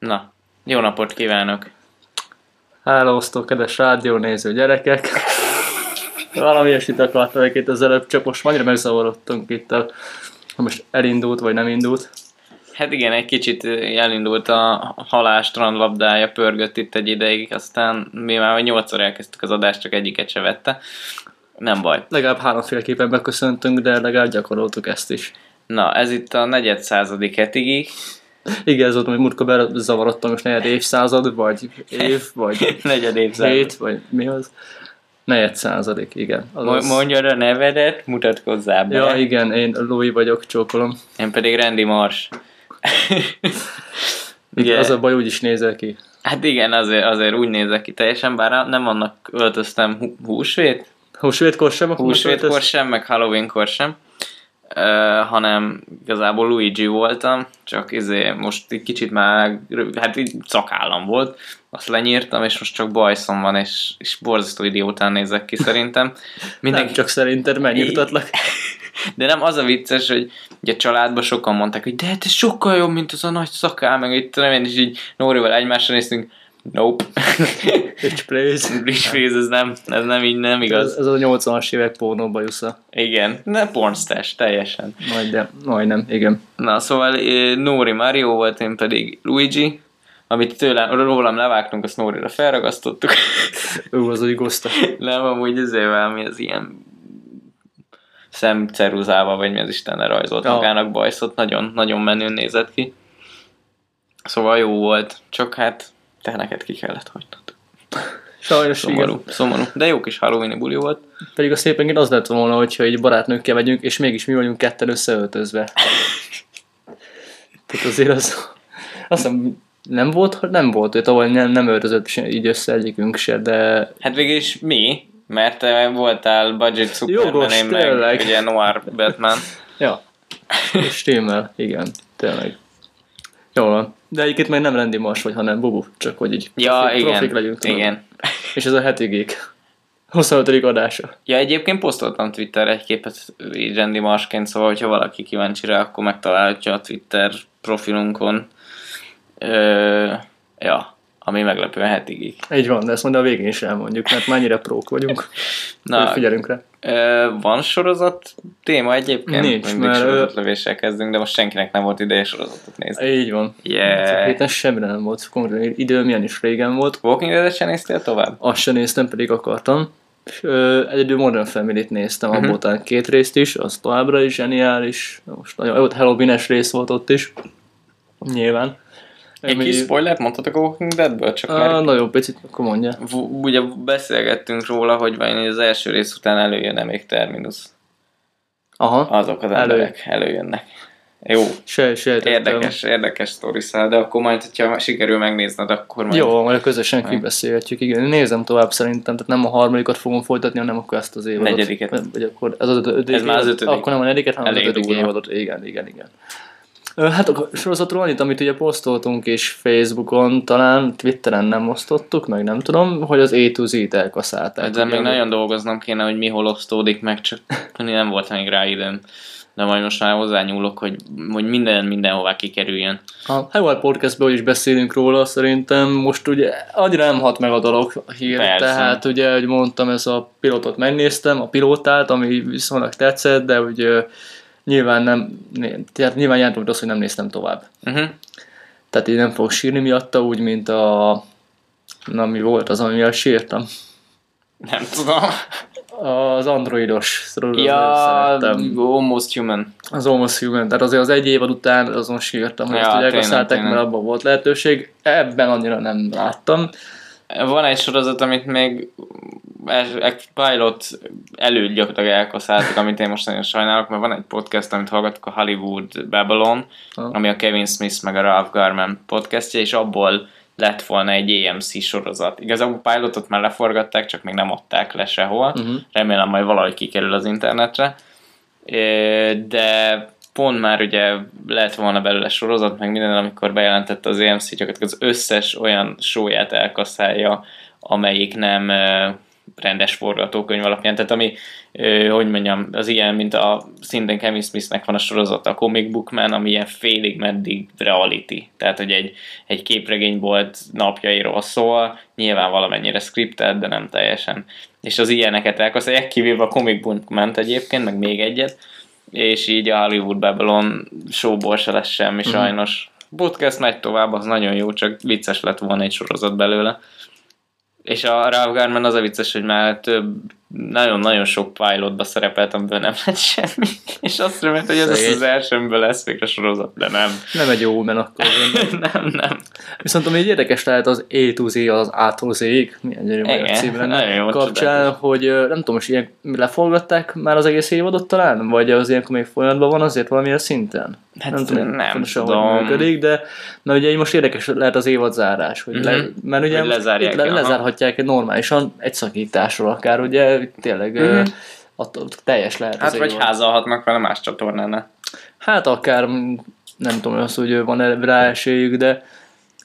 Na, jó napot kívánok! Hálóztó, kedves rádiónéző gyerekek! Valami ilyesmit akartam egy az előbb, csak most annyira megzavarodtunk itt, a, ha most elindult vagy nem indult. Hát igen, egy kicsit elindult a halás strandlabdája, pörgött itt egy ideig, aztán mi már nyolcszor elkezdtük az adást, csak egyiket se vette. Nem baj. Legalább háromféleképpen megköszöntünk, de legalább gyakoroltuk ezt is. Na, ez itt a negyed századik hetigig. Igen, ez volt, hogy múltkor bezavarodtam, most negyed évszázad, vagy év, vagy negyed évszázad. hét, vagy mi az? Negyed századik, igen. Azaz... Mondja a nevedet, mutatkozzál be. Ja, igen, én Louis vagyok, csókolom. Én pedig Randy Mars. igen. Az a baj, úgy is nézel ki. Hát igen, azért, azért úgy nézek ki teljesen, bár nem annak öltöztem húsvét. Húsvétkor sem? Húsvétkor sem, meg Halloweenkor sem uh, hanem igazából Luigi voltam, csak izé most egy kicsit már, hát így szakállam volt, azt lenyírtam, és most csak bajszom van, és, és borzasztó idiótán nézek ki szerintem. Mindenki... Nem csak szerinted megnyugtatlak. De nem az a vicces, hogy ugye a családban sokan mondták, hogy de hát ez sokkal jobb, mint az a nagy szakál, meg itt nem én is így Nórival egymásra néztünk, Nope. Bitch please. Bitch please, ez nem, ez nem így nem igaz. Ez, ez a 80-as évek pornó bajusza. Igen, ne pornstás, teljesen. Majdnem, majdnem, igen. Na, szóval Nóri Mario volt, én pedig Luigi, amit tőlem, rólam levágtunk, azt Nóri-ra felragasztottuk. Ő az úgy goszta. Nem, amúgy ezért valami az ilyen szemceruzával, vagy mi az Istenre rajzolt ja. magának bajszot, nagyon, nagyon menőn nézett ki. Szóval jó volt, csak hát te neked ki kellett hagynod. Sajnos szomorú, igen. szomorú. De jó kis halloween buli volt. Pedig a szépen az lett volna, hogyha egy barátnőkkel megyünk, és mégis mi vagyunk ketten összeöltözve. Tehát azért az... Azt hiszem, nem volt, nem volt, hogy tavaly nem, nem öltözött így össze egyikünk se, de... Hát végül is mi, mert te voltál budget Superman, én meg ugye Noir Batman. ja, stimmel, igen, tényleg. Jó van. De egyébként még nem rendi Mars vagy, hanem Bubu, csak hogy így ja, profi, igen, profik legyünk. Tudom. Igen. És ez a heti geek. 25. adása. Ja, egyébként posztoltam Twitter egy képet így Randy Marsként, szóval hogyha valaki kíváncsi rá, akkor megtalálhatja a Twitter profilunkon. Ö, ja, ami meglepően hetigig. Így van, de ezt majd a végén is elmondjuk, mert mennyire prók vagyunk. Na, figyelünk rá. Van sorozat téma egyébként? Nincs, Mindig mert... sorozatlövéssel kezdünk, de most senkinek nem volt ideje sorozatot nézni. Így van. Yeah. Héten semmire nem volt. Konkrétan idő milyen is régen volt. Walking Dead-et sem néztél tovább? Azt sem néztem, pedig akartam. Egyedül Modern Family-t néztem, uh-huh. abból két részt is, az továbbra is zseniális. Most nagyon jó, Halloween-es rész volt ott is. Nyilván. Egy kis spoilert mondhatok a Walking Deadből? Csak mert... nagyon picit, akkor mondja. Ugye beszélgettünk róla, hogy vajon az első rész után előjön-e még Terminus. Aha. Azok az Elő. emberek előjönnek. Jó. Se, se érdekes, érdekes sztori de akkor majd, hogyha sikerül megnézned, akkor majd... Jó, majd közösen majd. kibeszélhetjük, igen. Nézem tovább szerintem, tehát nem a harmadikat fogom folytatni, hanem akkor ezt az évadot. Negyediket. Vagy akkor ez az ötödik Ez már az ötödik. Akkor nem a negyediket, hanem Elég az ötödik évadot. Igen, igen, igen. Hát a sorozatról annyit, amit ugye posztoltunk is Facebookon, talán Twitteren nem osztottuk, meg nem tudom, hogy az A to Z-t elkaszálták. Ezzel még nagyon dolgoznom kéne, hogy mi hol osztódik meg, csak nem volt még rá időm. De majd most már hozzányúlok, hogy, hogy minden mindenhová kikerüljön. A Hayward Podcastban is beszélünk róla, szerintem most ugye annyira nem hat meg a dolog a hír, Persze. tehát ugye, hogy mondtam, ez a pilotot megnéztem, a pilótát, ami viszonylag tetszett, de ugye nyilván nem, tehát nyilván jelent az, hogy nem néztem tovább. Uh-huh. Tehát én nem fogok sírni miatta, úgy, mint a... Na, mi volt az, amivel sírtam? Nem tudom. Az androidos. Ja, Almost Human. Az Almost Human. Tehát azért az egy évad után azon sírtam, hogy ja, ezt ugye elkaszálták, mert abban volt lehetőség. Ebben annyira nem láttam. Van egy sorozat, amit még egy pilot előtt gyakorlatilag elkaszáltak, amit én most nagyon sajnálok, mert van egy podcast, amit hallgatok, a Hollywood Babylon, oh. ami a Kevin Smith meg a Ralph Garman podcastja, és abból lett volna egy AMC sorozat. Igazából a pilotot már leforgatták, csak még nem adták le sehol. Uh-huh. Remélem majd valahogy kikerül az internetre. De pont már ugye lett volna belőle sorozat, meg minden, amikor bejelentette az AMC, gyakorlatilag az összes olyan sóját elkaszálja, amelyik nem rendes forgatókönyv alapján. Tehát ami, hogy mondjam, az ilyen, mint a szintén Kevin Smithnek van a sorozat, a Comic Book Man, ami ilyen félig meddig reality. Tehát, hogy egy, egy képregény volt napjairól szól, nyilván valamennyire scripted, de nem teljesen. És az ilyeneket elkaszolják, kivéve a Comic Book Man egyébként, meg még egyet, és így a Hollywood Babylon showból se lesz semmi mm. sajnos. Podcast megy tovább, az nagyon jó, csak vicces lett volna egy sorozat belőle. És a Ralph Garman az a vicces, hogy már több, nagyon-nagyon sok pilotba szerepelt, amiből nem lett semmi. És azt remélt, hogy ez az, az elsőmből lesz végre sorozat, de nem. Nem egy jó men akkor. nem, nem. Viszont ami érdekes lehet az A to Z, az A to Z-ig, milyen gyönyörű magyar cím lenne, kapcsán, hogy nem tudom, most ilyen leforgatták már az egész évadot talán? Vagy az ilyenkor még folyamatban van azért valamilyen szinten? Hát nem tudom, nem pontosan, tudom. hogy működik, de mert ugye most érdekes lehet az évad zárás, hogy, le, mm-hmm. mert ugye hogy lezárják, le, lezárhatják egy normálisan egy szakításról akár, ugye tényleg mm-hmm. attól teljes lehet Hát vagy házalhatnak vele más csatornán. Hát akár, nem tudom, az, hogy van rá esélyük, de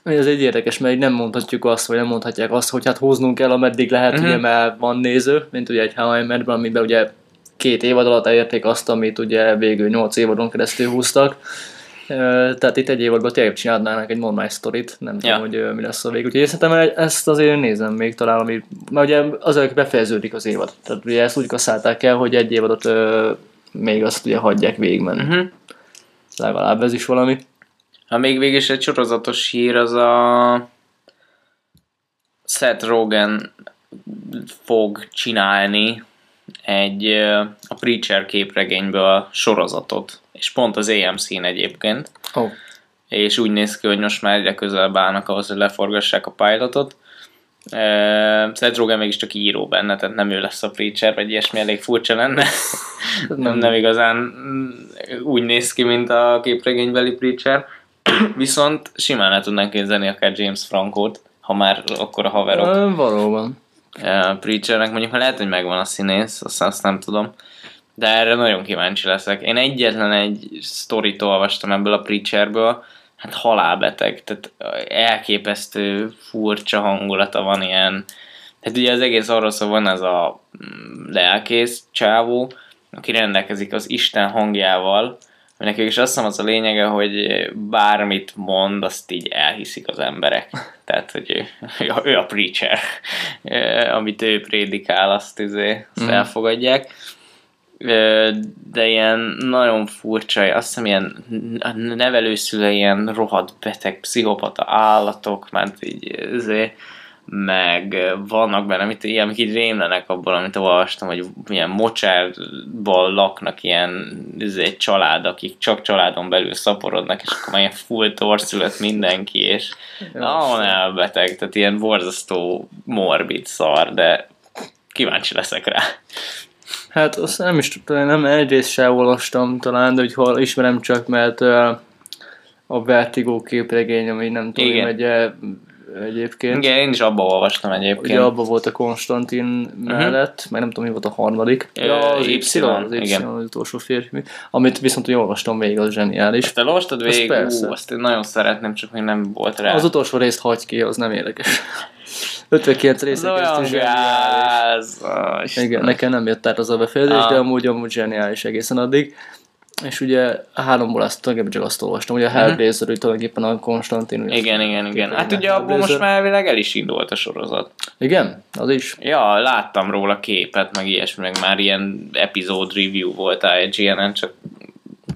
ez egy érdekes, mert nem mondhatjuk azt, vagy nem mondhatják azt, hogy hát hoznunk kell, ameddig lehet, mm-hmm. ugye, mert van néző, mint ugye egy How amiben ugye két évad alatt elérték azt, amit ugye végül nyolc évadon keresztül húztak. Tehát itt egy évadban tényleg csinálnának egy normális sztorit, nem ja. tudom, hogy mi lesz a végül. Úgyhogy szerintem ezt azért nézem még talán, ami, mert ugye azért befejeződik az évad. Tehát ugye ezt úgy kasszálták el, hogy egy évadot még azt ugye hagyják végigmenni. Uh-huh. Legalább ez is valami. Ha még végig is egy sorozatos hír, az a Seth Rogen fog csinálni egy a Preacher képregényből sorozatot, és pont az AMC-n egyébként. Oh. És úgy néz ki, hogy most már egyre közelebb állnak ahhoz, hogy leforgassák a pilotot. Uh, Seth Rogen mégiscsak író benne, tehát nem ő lesz a Preacher, vagy ilyesmi elég furcsa lenne. nem, nem igazán úgy néz ki, mint a képregénybeli Preacher. Viszont simán le tudnánk képzelni akár James Franco-t, ha már akkor a haverok. Uh, valóban uh, Preachernek, mondjuk ha lehet, hogy megvan a színész, azt, azt nem tudom, de erre nagyon kíváncsi leszek. Én egyetlen egy sztorit olvastam ebből a Preacherből, hát halálbeteg, tehát elképesztő furcsa hangulata van ilyen, tehát ugye az egész arról szól, van ez a mm, lelkész csávó, aki rendelkezik az Isten hangjával, Neki is azt hiszem az a lényege, hogy bármit mond, azt így elhiszik az emberek. Tehát, hogy ő, ő a preacher. Amit ő prédikál, azt, izé, azt mm. elfogadják. De ilyen nagyon furcsa, azt hiszem ilyen nevelőszüle ilyen rohadt beteg pszichopata állatok, mert így izé, meg vannak benne, amit ilyen, amik így rémlenek abból, amit olvastam, hogy milyen mocsárban laknak ilyen egy család, akik csak családon belül szaporodnak, és akkor már ilyen full torszület mindenki, és nagyon elbeteg, tehát ilyen borzasztó morbid szar, de kíváncsi leszek rá. Hát azt nem is tudom, nem egyrészt sem olvastam talán, de hogy hol ismerem csak, mert a Vertigo képregény, ami nem tudom, Igen. hogy egyébként. Igen, én is abba olvastam egyébként. Ugye abba volt a Konstantin uh-huh. mellett, meg nem tudom, mi volt a harmadik. Ja, az Y, Y, az Y, igen. az utolsó férfi. Amit viszont hogy olvastam végig, az zseniális. Te olvastad végig? Azt, Ú, azt én nagyon szeretném, csak még nem volt rá. Az utolsó részt hagy ki, az nem érdekes. 59 részek ez zseniális. Igen, nekem nem jött át az a befejezés, ah. de amúgy amúgy zseniális egészen addig és ugye a háromból azt tulajdonképpen csak azt olvastam, hogy a Hellblazer uh-huh. tulajdonképpen a Konstantin. Igen, igen, igen. Hát ugye abból most már elvileg el is indult a sorozat. Igen? Az is? Ja, láttam róla képet, meg ilyesmi, meg már ilyen epizód review volt a IGN-en, csak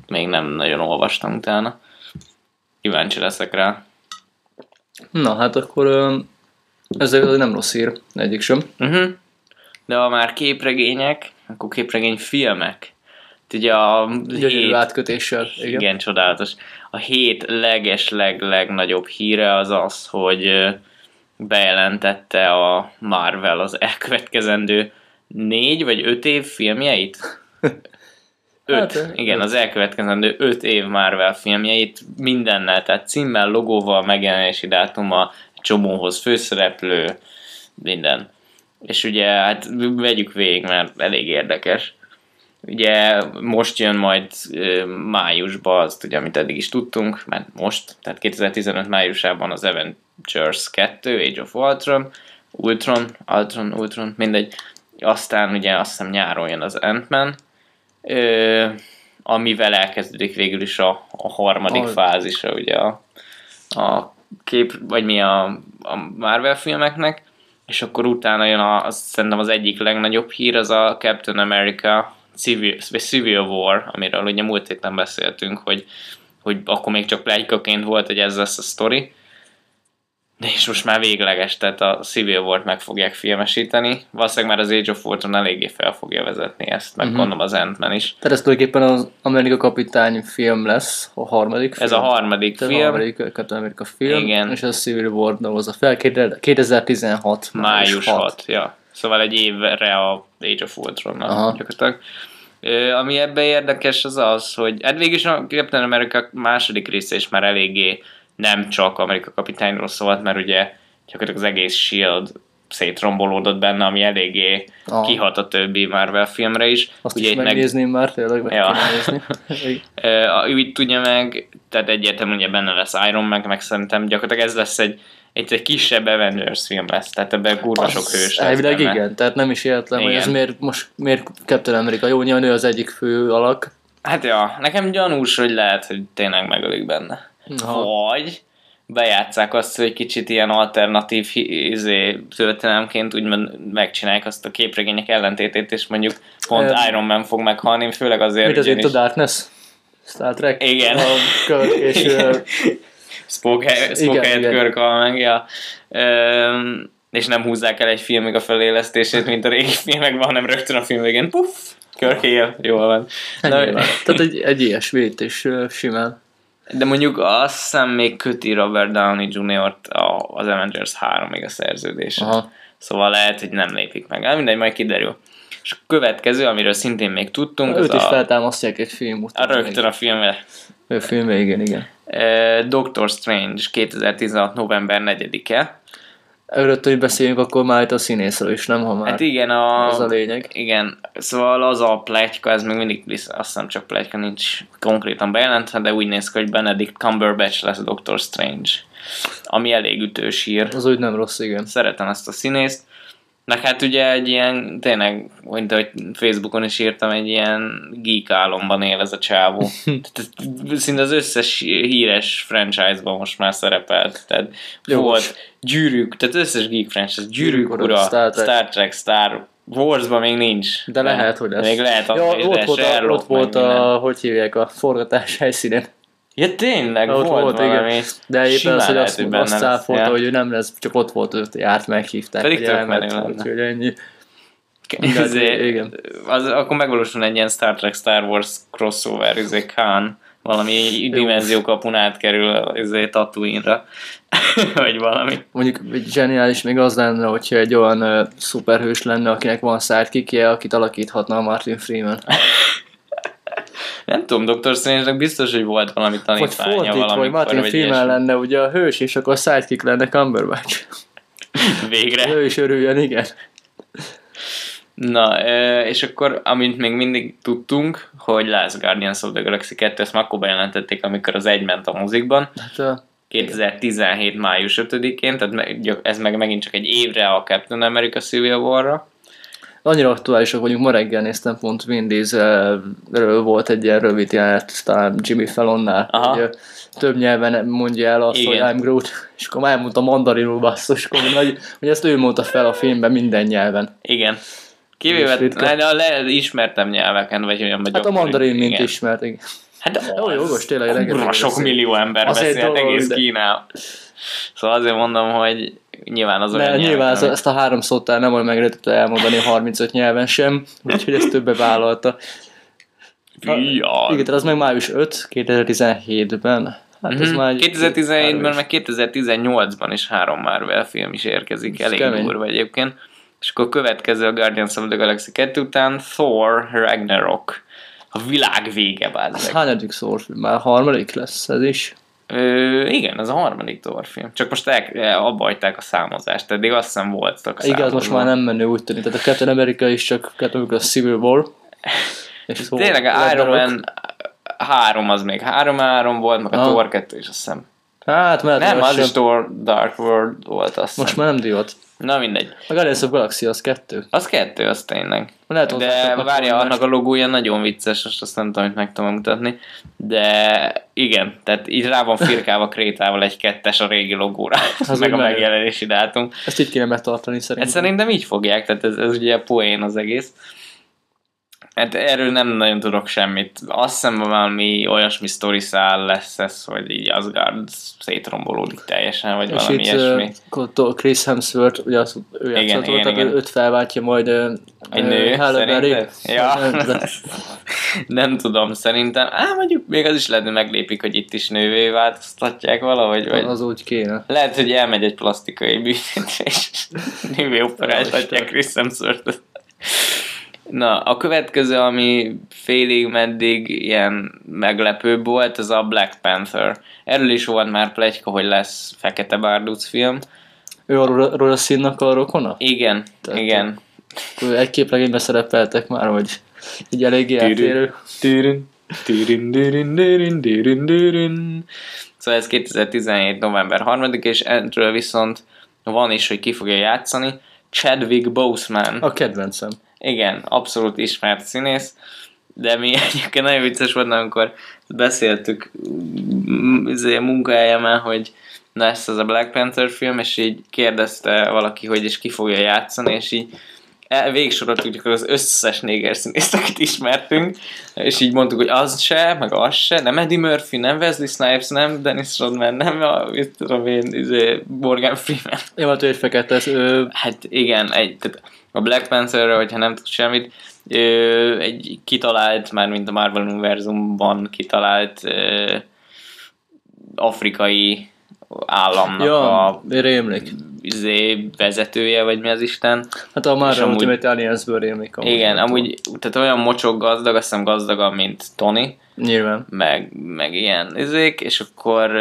még nem nagyon olvastam utána. Kíváncsi leszek rá. Na, hát akkor ez nem rossz hír, egyik sem. Uh-huh. De ha már képregények, akkor képregény filmek ugye a hét, átkötéssel. Igen. igen, csodálatos. A hét leges leg legnagyobb híre az az, hogy bejelentette a Marvel az elkövetkezendő négy vagy öt év filmjeit? Öt. Hát, igen, öt. az elkövetkezendő öt év Marvel filmjeit mindennel, tehát címmel, logóval, megjelenési dátuma, csomóhoz főszereplő, minden. És ugye, hát vegyük végig, mert elég érdekes. Ugye most jön majd májusban azt, ugye, amit eddig is tudtunk, mert most, tehát 2015 májusában az Avengers 2, Age of Ultron, Ultron, Ultron, Ultron, mindegy. Aztán ugye azt hiszem nyáron jön az Ant-Man, ö, amivel elkezdődik végül is a, a harmadik Al- fázisa ugye a, a kép, vagy mi a, a Marvel filmeknek, és akkor utána jön a, az, szerintem az egyik legnagyobb hír, az a Captain America Civil, vagy Civil War, amiről ugye múlt héten beszéltünk, hogy, hogy akkor még csak plegykaként volt, hogy ez lesz a sztori, de és most már végleges, tehát a Civil War-t meg fogják filmesíteni. Valószínűleg már az Age of Ultron eléggé fel fogja vezetni ezt, meg uh-huh. gondolom az ant is. Tehát ez tulajdonképpen az Amerika Kapitány film lesz, a harmadik film. Ez a harmadik Tehát film. a harmadik Captain America film. Igen. És a Civil War a fel 2016. Május 6. 6. Ja. Szóval egy évre a Age of Ultron gyakorlatilag. Ami ebben érdekes az az, hogy hát végülis a Captain America második része is már eléggé nem csak Amerika kapitányról szólt, mert ugye gyakorlatilag az egész S.H.I.E.L.D. szétrombolódott benne, ami eléggé ah. kihat a többi Marvel filmre is. Azt ugye is megnézném meg... már, tényleg meg ja. Úgy tudja meg, tehát egyértelműen ugye benne lesz Iron Man, meg szerintem gyakorlatilag ez lesz egy egy, egy kisebb Avengers film lesz, tehát ebben kurva sok hős lesz Elvileg benne. igen, tehát nem is értem, hogy ez miért, most miért Captain America, jó, nyilván ő az egyik fő alak. Hát ja, nekem gyanús, hogy lehet, hogy tényleg megölik benne. Aha. Vagy bejátszák azt, hogy kicsit ilyen alternatív izé, történelemként úgymond megcsinálják azt a képregények ellentétét, és mondjuk pont um, Iron Man fog meghalni, főleg azért... Mit az itt a Darkness? Star Trek? Igen. A Kirk és... igen. Spock, Spock helyett Kirk hal meg, ja. Um, és nem húzzák el egy filmig a felélesztését, mint a régi filmekben, hanem rögtön a film végén, puff, Kirk él, jól van. Na, Tehát egy, egy ilyesmit is simán. De mondjuk azt hiszem még köti Robert Downey Jr.-t az Avengers 3-ig a szerződés. Szóval lehet, hogy nem lépik meg. Hát mindegy, majd kiderül. És a következő, amiről szintén még tudtunk, Őt az is a... feltámasztják egy film után. A rögtön a filmre. Ő filmje, igen, igen. Doctor Strange 2016. november 4-e. Örött, hogy beszéljünk akkor már itt a színészről is, nem? Ha már hát igen, a, az a lényeg. Igen, szóval az a pletyka, ez még mindig azt hiszem csak pletyka, nincs konkrétan bejelentve, de úgy néz ki, hogy Benedict Cumberbatch lesz Doctor Strange. Ami elég ütős hír. Az úgy nem rossz, igen. Szeretem ezt a színészt. Meg hát ugye egy ilyen, tényleg, mint ahogy Facebookon is írtam, egy ilyen geek álomban él ez a csávó. Szinte az összes híres franchise-ban most már szerepelt. Tehát Jó, volt gyűrűk, tehát összes geek franchise, gyűrűk ura, Star Trek, Star, Trek, Star Warsban még nincs. De lehet, hogy lesz. Még lehet, ja, ott, volt, a, ott volt a, hogy hívják, a forgatás helyszínen. Ja tényleg, ott volt, volt valami. Igen. De éppen az, hogy azt, azt cáfolta, ja. hogy ő nem lesz, csak ott volt, őt járt, meghívták. Pedig tök menő lenne. ennyi. Izé, igen. Az, akkor megvalósul egy ilyen Star Trek Star Wars crossover, izé Khan, valami dimenzió kapun átkerül izé Tatooine-ra, vagy valami. Mondjuk zseniális még az lenne, hogyha egy olyan uh, szuperhős lenne, akinek van sidekickje, akit alakíthatna a Martin Freeman. Nem tudom, Dr. strange biztos, hogy volt valami tanítványa vagy fordít, vagy Martin Freeman lenne ugye a hős, és akkor a sidekick lenne Cumberbatch. Végre. Ő is örüljön, igen. Na, és akkor, amint még mindig tudtunk, hogy lesz Guardians of the Galaxy 2, ezt már akkor bejelentették, amikor az egy ment a mozikban. Hát a... 2017. május 5-én, tehát ez meg megint csak egy évre a Captain America Civil War-ra annyira aktuálisak vagyunk, ma reggel néztem pont Vin Dieselről volt egy ilyen rövid jelenet, talán Jimmy Fallonnál, Aha. hogy több nyelven mondja el azt, Igen. hogy I'm Groot, és akkor már elmondta mandarinul basszus, hogy, hogy ezt ő mondta fel a filmben minden nyelven. Igen. Kivéve a le, ismertem nyelveken, vagy olyan vagyok. Hát a mandarin, mint igen. ismert, igen. Hát jó, jogos, tényleg. sok millió ember beszélt egész Kína. Szóval azért mondom, hogy nyilván az olyan Nyilván az, ezt a három szótál nem volt meglehetett elmondani 35 nyelven sem, úgyhogy ezt többe vállalta. Ja. Igen, az meg május 5, 2017-ben. Hát mm-hmm. ez már 2017-ben, meg 2018-ban is három Marvel film is érkezik, elég kemény. durva egyébként. És akkor következő a Guardians of the Galaxy 2 után Thor Ragnarok. A világ vége, bázzeg. Hányadik Thor film? Már harmadik lesz ez is? Ö, igen, ez a harmadik torfilm. Csak most el, abba hagyták a számozást, eddig azt hiszem voltak Igen, az most már nem menő úgy tűnik. Tehát a Captain America is csak Captain America Civil War. És Tényleg a Iron Man három az még három-három volt, meg a Thor 2 is azt hiszem Hát, mert nem, az is Dark World volt azt Most már nem divat. Na mindegy. A Guardians of Galaxy az kettő. Az kettő, az tényleg. Lehet, de várja, annak a logója nagyon vicces, most azt nem tudom, hogy meg tudom mutatni. De igen, tehát így rá van firkálva krétával egy kettes a régi logóra, az meg a megjelenési dátum. Ezt így kéne megtartani szerintem. Ezt szerintem így fogják, tehát ez, ez ugye poén az egész. Hát erről nem nagyon tudok semmit. Azt hiszem valami olyasmi sztori száll lesz ez, hogy így Asgard szétrombolódik teljesen, vagy és valami itt, ilyesmi. Uh, Chris Hemsworth, ugye az, ő igen, igen, igen. őt felváltja majd uh, egy nő? Ja. nem tudom, szerintem. Á, mondjuk még az is lehet, hogy meglépik, hogy itt is nővé változtatják valahogy. Vagy... Az úgy kéne. Lehet, hogy elmegy egy plastikai bűnét, és nővé operáltatják Chris Hemsworth-ot. Na, a következő, ami félig meddig ilyen meglepőbb volt, az a Black Panther. Erről is volt már plegyka, hogy lesz Fekete Bárduc film. Ő a rózsaszínnak a rokona? Igen, Tehát igen. Egy képlegényben szerepeltek már, hogy így eléggé eltérő. Szóval ez 2017. november 3 és erről viszont van is, hogy ki fogja játszani. Chadwick Boseman. A kedvencem. Igen, abszolút ismert színész, de mi egyébként nagyon vicces volt, amikor beszéltük izé, a munkahelyemen, hogy lesz ez a Black Panther film, és így kérdezte valaki, hogy is ki fogja játszani, és így végsoroltuk az összes néger színészt, akit ismertünk, és így mondtuk, hogy az se, meg az se, nem Eddie Murphy, nem Wesley Snipes, nem Dennis Rodman, nem a, mit tudom én, izé, Morgan Freeman. Jó, hát ő egy fekete. Ő... Hát igen, egy, tehát a Black Pantherről, hogyha nem tud semmit, ö, egy kitalált, már mint a Marvel univerzumban kitalált ö, afrikai államnak ja, a rémlik. Izé, vezetője, vagy mi az Isten. Hát a Marvel amúgy, Ultimate Alliance-ből rémlik. Amúgy igen, amúgy, tehát olyan mocsok gazdag, azt hiszem gazdagabb, mint Tony. Nyilván. Meg, meg ilyen izék, és akkor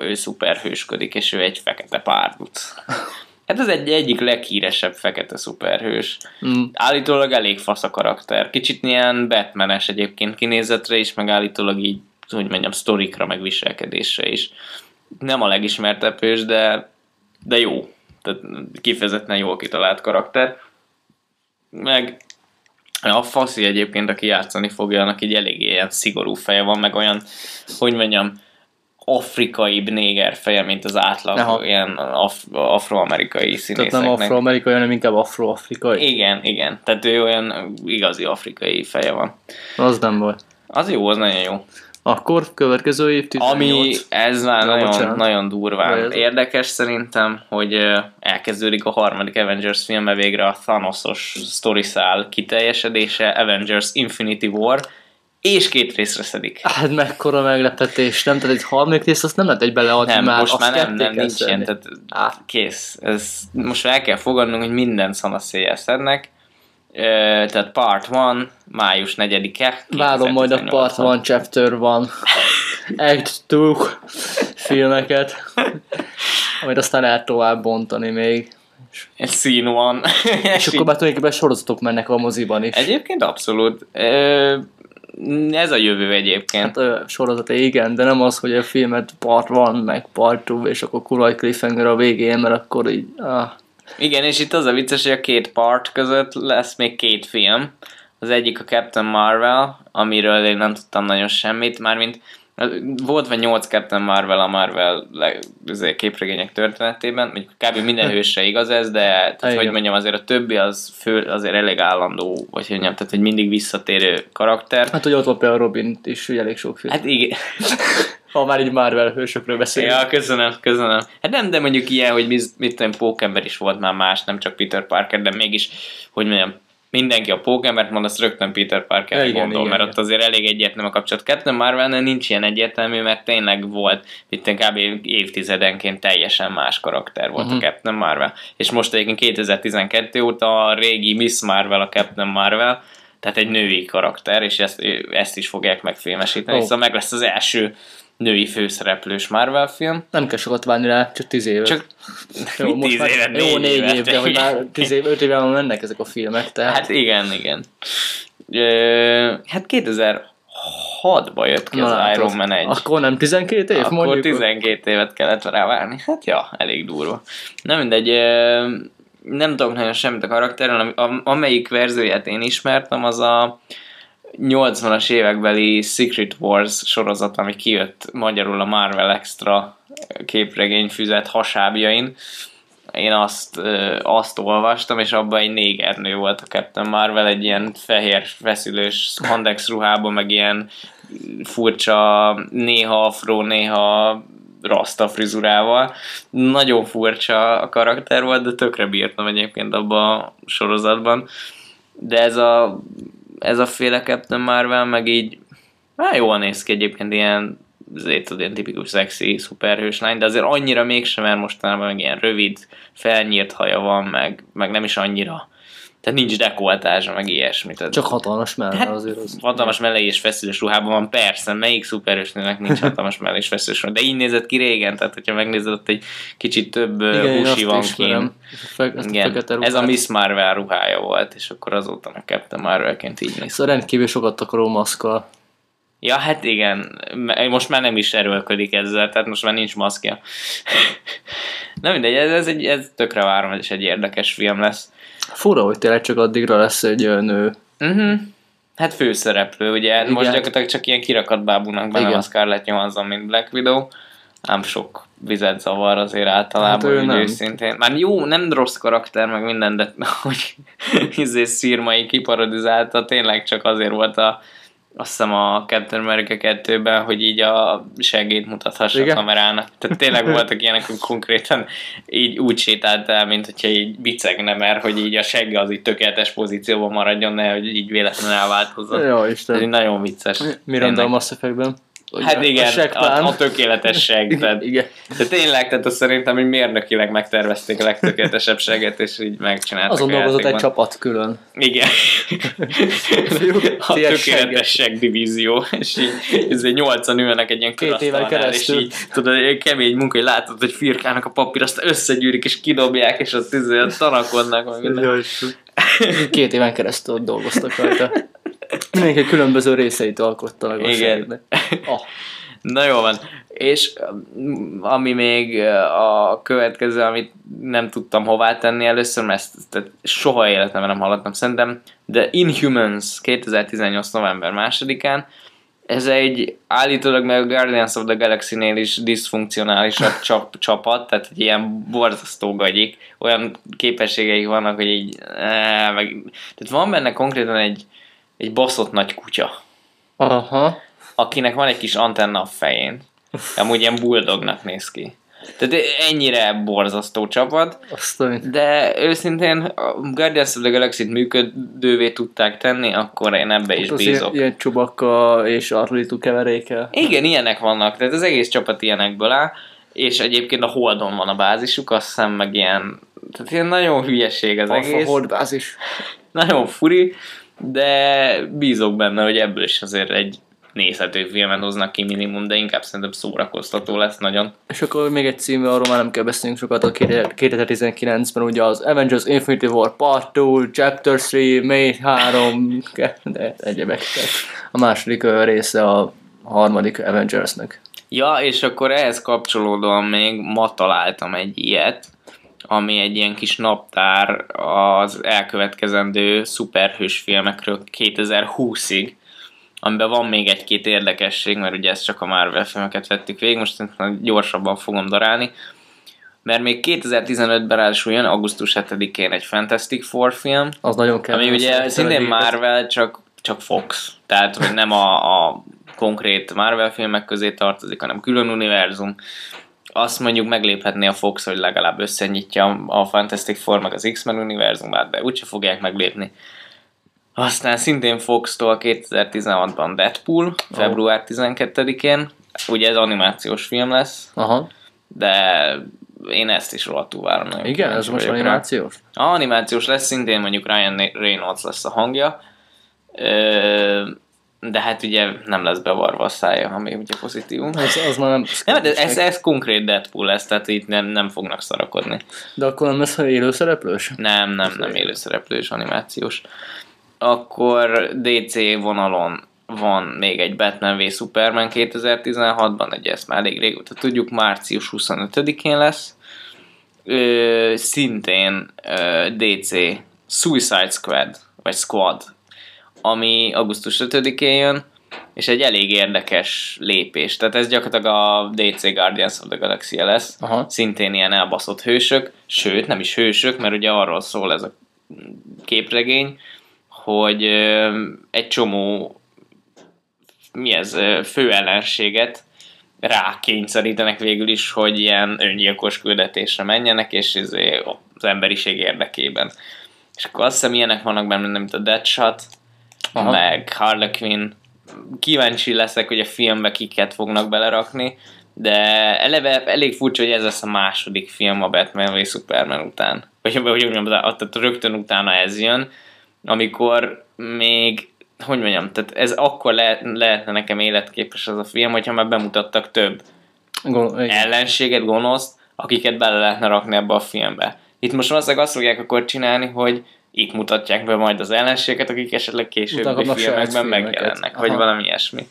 ő szuperhősködik, és ő egy fekete párduc. Hát ez egy egyik leghíresebb fekete szuperhős. Mm. Állítólag elég fasz a karakter. Kicsit ilyen Batmanes egyébként kinézetre is, meg állítólag így, hogy mondjam, sztorikra, meg viselkedésre is. Nem a legismertebb hős, de, de jó. Tehát kifejezetten jól kitalált karakter. Meg a faszi egyébként, aki játszani fogja, annak egy elég ilyen szigorú feje van, meg olyan, hogy mondjam, afrikai néger feje, mint az átlag Aha. ilyen af- afroamerikai színészeknek. Tehát nem afroamerikai, hanem inkább afroafrikai. Igen, igen. Tehát ő olyan igazi afrikai feje van. Az nem volt. Az jó, az nagyon jó. Akkor következő év 18. Ami ez már nagyon, nagyon durván ez érdekes szerintem, hogy elkezdődik a harmadik Avengers filme végre a Thanosos story szál kiteljesedése, Avengers Infinity War, és két részre szedik. Hát mekkora meglepetés, nem? Tehát egy harmadik rész azt nem lehet egy beleadni nem, már. most már nem, nem nincs ilyen, tehát ah. kész. Ez, most el kell fogadnunk, hogy minden szanaszéjjel szednek. Uh, tehát part 1, május 4-e. Várom majd a part 1, chapter 1, act 2 filmeket, amit aztán lehet tovább bontani még. Scene van. és akkor már tulajdonképpen sorozatok mennek a moziban is. Egyébként abszolút. Uh, ez a jövő egyébként. Hát sorozat igen, de nem az, hogy a filmet part van, meg part two, és akkor kurva cliffhanger a végén, mert akkor így... Ah. Igen, és itt az a vicces, hogy a két part között lesz még két film. Az egyik a Captain Marvel, amiről én nem tudtam nagyon semmit, mármint volt vagy 8 Captain Marvel a Marvel képregények történetében, mondjuk kb. minden hősre igaz ez, de tehát, hogy mondjam, azért a többi az fő, azért elég állandó, vagy hogy mondjam, tehát egy mindig visszatérő karakter. Hát, hogy ott van például Robin is, hogy elég sok film. Hát igen. ha már így Marvel hősökről beszélünk. Ja, köszönöm, köszönöm. Hát nem, de mondjuk ilyen, hogy mit, mit tudom, Pókember is volt már más, nem csak Peter Parker, de mégis, hogy mondjam, mindenki a Pókembert mond, azt rögtön Peter Parker igen, gondol, igen, mert igen. ott azért elég egyértelmű a kapcsolat. Captain marvel nincs ilyen egyértelmű, mert tényleg volt itt kb. évtizedenként teljesen más karakter volt uh-huh. a mhm. Captain Marvel. És most egyébként 2012 óta a régi Miss Marvel a Captain Marvel, tehát egy női karakter, és ezt, ezt is fogják megfilmesíteni, oh. szóval meg lesz az első női főszereplős Marvel film. Nem kell sokat várni rá, csak tíz évet. Csak jó, most tíz már, jó, négy évet, év, de hogy már tíz év, öt éve mennek ezek a filmek. Tehát... Hát igen, igen. hát 2000 2006-ba jött ki Na, az hát Iron Man 1. Akkor nem 12 év? Akkor mondjuk. 12 évet kellett rá várni. Hát ja, elég durva. Nem mindegy, nem tudok nagyon semmit a karakterről, amelyik verzióját én ismertem, az a 80-as évekbeli Secret Wars sorozat, ami kijött magyarul a Marvel Extra képregényfüzet hasábjain. Én azt, azt olvastam, és abban egy négernő volt a Captain Marvel, egy ilyen fehér feszülős spandex ruhában, meg ilyen furcsa, néha afro, néha rasta frizurával. Nagyon furcsa a karakter volt, de tökre bírtam egyébként abban a sorozatban. De ez a, ez a féle Captain Marvel meg így hát jól néz ki egyébként ilyen azért tudod, ilyen tipikus szexi szuperhős lány, de azért annyira mégsem, mert mostanában meg ilyen rövid, felnyírt haja van, meg, meg nem is annyira tehát nincs dekoltása, meg ilyesmi. Tehát Csak hatalmas melle hát, azért az. Hatalmas melle és feszülős ruhában van, persze, melyik szuperősnőnek nincs hatalmas melle és feszülős ruhában. De így nézett ki régen, tehát hogyha megnézed, ott egy kicsit több Igen, húsi van kint. Igen, ez a Miss Marvel ruhája volt, és akkor azóta meg Captain Marvelként így néz. Szóval rendkívül sokat takaró maszkal. Ja, hát igen, most már nem is erőlködik ezzel, tehát most már nincs maszkja. Na mindegy, ez, ez, egy, ez tökre várom, ez is egy érdekes film lesz. Fura, hogy tényleg csak addigra lesz egy nő. Uh-huh. Hát főszereplő, ugye Igen. most gyakorlatilag csak ilyen kirakat bábúnak benne Igen. a Scarlett Johansson, mint Black Widow. Nem sok vizet zavar azért általában, hát hogy őszintén. Már jó, nem rossz karakter, meg minden, de hogy izé szírmai kiparodizálta, tényleg csak azért volt a azt hiszem a Captain America 2-ben, hogy így a segét mutathassa Igen? a kamerának. Tehát tényleg voltak ilyenek, hogy konkrétan így úgy sétált el, mint hogyha így bicegne, mert hogy így a segge az így tökéletes pozícióban maradjon, ne, hogy így véletlenül elváltozzon. Jó, Isten. Ez nagyon vicces. Miranda a Mass Effect-ben. Hát igen, a, a, a tökéletes seg. Tehát, igen. De tényleg, tehát azt szerintem, hogy mérnökileg megtervezték a legtökéletesebb seget, és így megcsinálták. Azon dolgozott egy csapat külön. Igen. a tökéletes seg divízió, és így ez egy nyolcan ülnek egy ilyen Két éven keresztül. És így, tudod, kemény munka, hogy látod, hogy firkának a papír, azt összegyűrik, és kidobják, és ott, izé, tanakodnak. Két éven keresztül dolgoztak rajta. Mindenki különböző részeit alkotta meg Igen. Oh. Na jó van. És um, ami még uh, a következő, amit nem tudtam hová tenni először, mert ezt, ezt soha életemben nem hallottam szerintem, de Inhumans 2018. november másodikán, ez egy állítólag meg a Guardians of the Galaxy-nél is diszfunkcionálisabb csap, csapat, tehát egy ilyen borzasztó gagyik, olyan képességeik vannak, hogy így, eh, meg, tehát van benne konkrétan egy, egy baszott nagy kutya. Aha. Akinek van egy kis antenna a fején. Amúgy ilyen bulldognak néz ki. Tehát ennyire borzasztó csapat, Aztán. de őszintén a Guardians of the Galaxy-t működővé tudták tenni, akkor én ebbe is bízok. Ilyen, ilyen csubakka és arlító keveréke. Igen, ilyenek vannak, tehát az egész csapat ilyenekből áll, és egyébként a Holdon van a bázisuk, azt hiszem meg ilyen, tehát ilyen nagyon hülyeség az Alfa egész. Hold bázis. Nagyon furi, de bízok benne, hogy ebből is azért egy nézhető filmet hoznak ki minimum, de inkább szerintem szórakoztató lesz nagyon. És akkor még egy című, arról már nem kell beszélnünk sokat, a 2019-ben ugye az Avengers Infinity War Part 2, Chapter 3, May 3, de egyebek. A második része a harmadik Avengersnek. Ja, és akkor ehhez kapcsolódóan még ma találtam egy ilyet, ami egy ilyen kis naptár az elkövetkezendő szuperhős filmekről 2020-ig, amiben van még egy-két érdekesség, mert ugye ezt csak a Marvel filmeket vettük végig, most gyorsabban fogom darálni, mert még 2015-ben ráadásul jön augusztus 7-én egy Fantastic Four film, az nagyon kell. Ami ugye szintén Marvel, csak, csak Fox, tehát hogy nem a, a konkrét Marvel filmek közé tartozik, hanem külön univerzum, azt mondjuk megléphetné a Fox, hogy legalább összenyitja a Fantastic Four meg az X-Men univerzumát, de úgyse fogják meglépni. Aztán szintén Fox-tól 2016-ban Deadpool, február 12-én. Ugye ez animációs film lesz. Aha. De én ezt is rohadtul várom. Igen, ez most animációs? Rá. A animációs lesz, szintén mondjuk Ryan Reynolds lesz a hangja. Ö, de hát ugye nem lesz bevarva a szája, ami ugye pozitívum. Ez, az már nem... nem de ez, ez konkrét Deadpool lesz, tehát itt nem, nem fognak szarakodni. De akkor nem lesz élőszereplős? Nem, nem, nem élőszereplős, animációs. Akkor DC vonalon van még egy Batman v Superman 2016-ban, ugye ezt már elég régóta tudjuk, március 25-én lesz. Ö, szintén ö, DC Suicide Squad, vagy Squad, ami augusztus 5-én jön, és egy elég érdekes lépés. Tehát ez gyakorlatilag a DC Guardians of the Galaxy lesz, Aha. szintén ilyen elbaszott hősök, sőt nem is hősök, mert ugye arról szól ez a képregény, hogy egy csomó mi ez, főellenséget rákényszerítenek végül is, hogy ilyen öngyilkos küldetésre menjenek, és izé az emberiség érdekében. És akkor azt hiszem ilyenek vannak benne, mint a Deadshot, Aha. meg Harlequin. Kíváncsi leszek, hogy a filmbe kiket fognak belerakni, de eleve elég furcsa, hogy ez lesz a második film a Batman v Superman után. Vagy, vagy úgy mondjam, tehát rögtön utána ez jön, amikor még hogy mondjam, tehát ez akkor le, lehetne nekem életképes az a film, hogyha már bemutattak több Gon- ellenséget, gonoszt, akiket bele lehetne rakni ebbe a filmbe. Itt most valószínűleg azt fogják akkor csinálni, hogy itt mutatják be majd az ellenséget, akik esetleg későbbi filmekben megjelennek, vagy valami ilyesmi.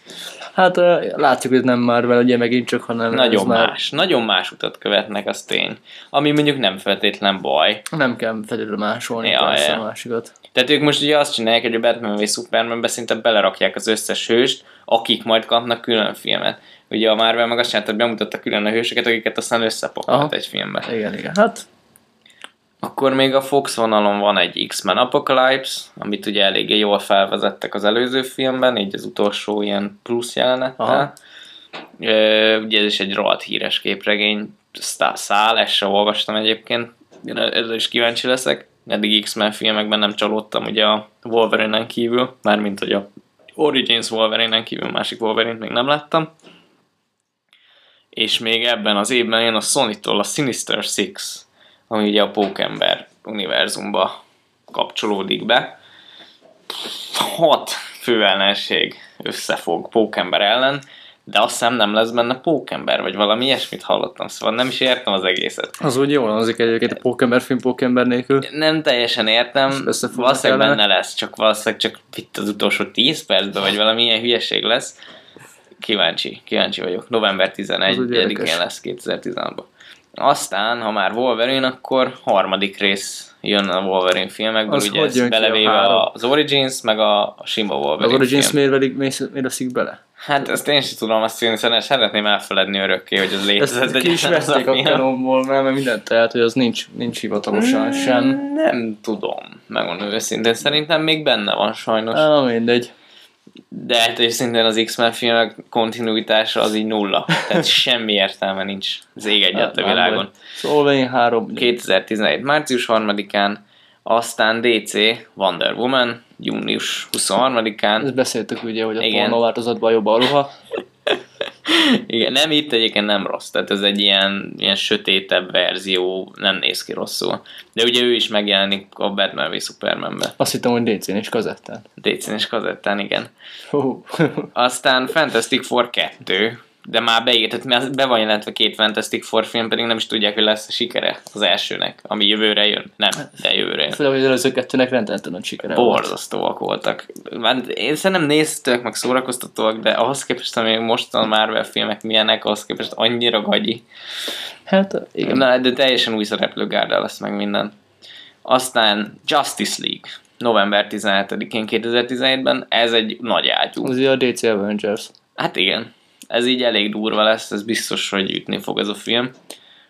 Hát látjuk, hogy nem már vele ugye megint csak, hanem Nagyon más, már... nagyon más utat követnek, az tény. Ami mondjuk nem feltétlen baj. Nem kell feltétlenül másolni ja, persze ja. a másikat. Tehát ők most ugye azt csinálják, hogy a Batman vagy Supermanbe szinte belerakják az összes hőst, akik majd kapnak külön filmet. Ugye a Marvel meg azt csinálta, hogy bemutatta külön a hősöket, akiket aztán összepakolt egy filmbe. Igen, igen. Hát akkor még a Fox vonalon van egy X-Men Apocalypse, amit ugye eléggé jól felvezettek az előző filmben, így az utolsó ilyen plusz jelenettel. ugye ez is egy rohadt híres képregény, szál, ezt sem olvastam egyébként, ezzel is kíváncsi leszek. Eddig X-Men filmekben nem csalódtam ugye a Wolverine-en kívül, mármint hogy a Origins Wolverine-en kívül másik Wolverine-t még nem láttam. És még ebben az évben jön a Sony-tól a Sinister Six, ami ugye a Pókember univerzumba kapcsolódik be. Hat főellenség összefog Pókember ellen, de azt hiszem nem lesz benne pókember, vagy valami ilyesmit hallottam, szóval nem is értem az egészet. Az úgy jól hangzik egyébként a pókember film pókember nélkül. Nem teljesen értem, valószínűleg benne lesz, csak valószínűleg csak itt az utolsó 10 percben, vagy valami ilyen hülyeség lesz. Kíváncsi, kíváncsi vagyok. November 11-én lesz 2016-ban. Aztán, ha már Wolverine, akkor harmadik rész jön a Wolverine filmekből, az ugye ez belevéve az Origins, meg a, a sima Wolverine Az Origins film. miért, miért, miért veszik bele? Hát ezt én sem tudom azt szóval szeretném elfeledni örökké, hogy ez létezett. Ezt ki is veszik a, a kanonból, mert mindent tehát, hogy az nincs, nincs hivatalosan mm, sem. Nem tudom, megmondom őszintén, szerintem még benne van sajnos. Ah, mindegy de hát őszintén az X-Men filmek kontinuitása az így nulla. Tehát semmi értelme nincs az ég egyet a világon. Szóval én három. 2017. március 3-án, aztán DC Wonder Woman június 23-án. Ezt beszéltük ugye, hogy a pornó változatban jobb a ruha. Igen, nem itt egyébként nem rossz, tehát ez egy ilyen, ilyen sötétebb verzió, nem néz ki rosszul. De ugye ő is megjelenik a Batman v Supermanbe. Azt hittem, hogy DC-n és kazettán. DC-n és kazettán, igen. Aztán Fantastic Four 2, de már beírt, mert be van jelentve két Fantastic Four film, pedig nem is tudják, hogy lesz a sikere az elsőnek, ami jövőre jön. Nem, de jövőre jön. Főleg, hogy az előző kettőnek rendetlen sikere Borzasztóak volt. voltak. Én szerintem néztök, meg szórakoztatóak, de ahhoz képest, ami most a Marvel filmek milyenek, ahhoz képest annyira gagyi. Hát, igen. Na, de teljesen új szereplőgárda lesz meg minden. Aztán Justice League november 17-én 2017-ben, ez egy nagy ágyú. Az a DC Avengers. Hát igen, ez így elég durva lesz, ez biztos, hogy ütni fog ez a film.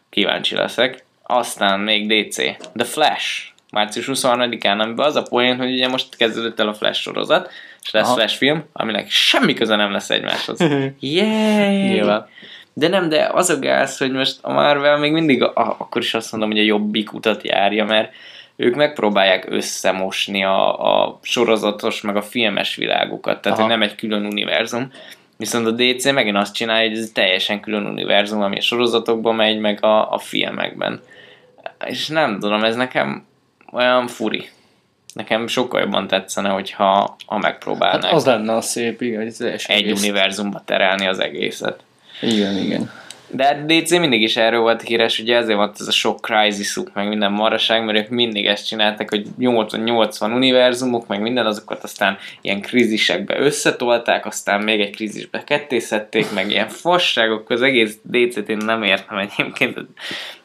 Kíváncsi leszek. Aztán még DC. The Flash. Március 23-án, amiben az a poén, hogy ugye most kezdődött el a Flash sorozat, és lesz Aha. Flash film, aminek semmi köze nem lesz egymáshoz. Yay! Nyilván. De nem, de az a gáz, hogy most a Marvel még mindig, a, akkor is azt mondom, hogy a jobbik utat járja, mert ők megpróbálják összemosni a, a sorozatos, meg a filmes világukat, tehát hogy nem egy külön univerzum, Viszont a DC megint azt csinálja, hogy ez teljesen külön univerzum, ami a sorozatokban megy, meg a, a filmekben. És nem tudom, ez nekem olyan furi. Nekem sokkal jobban tetszene, hogyha ha megpróbálnák. Hát az lenne a szép, igen, hogy Egy egész. univerzumba terelni az egészet. Igen, igen. De DC mindig is erről volt híres, ugye ezért volt ez a sok crisisuk, meg minden maraság, mert ők mindig ezt csináltak, hogy 80 univerzumok, meg minden azokat aztán ilyen krízisekbe összetolták, aztán még egy krízisbe kettészették, meg ilyen fasságok, az egész DC-t én nem értem egyébként.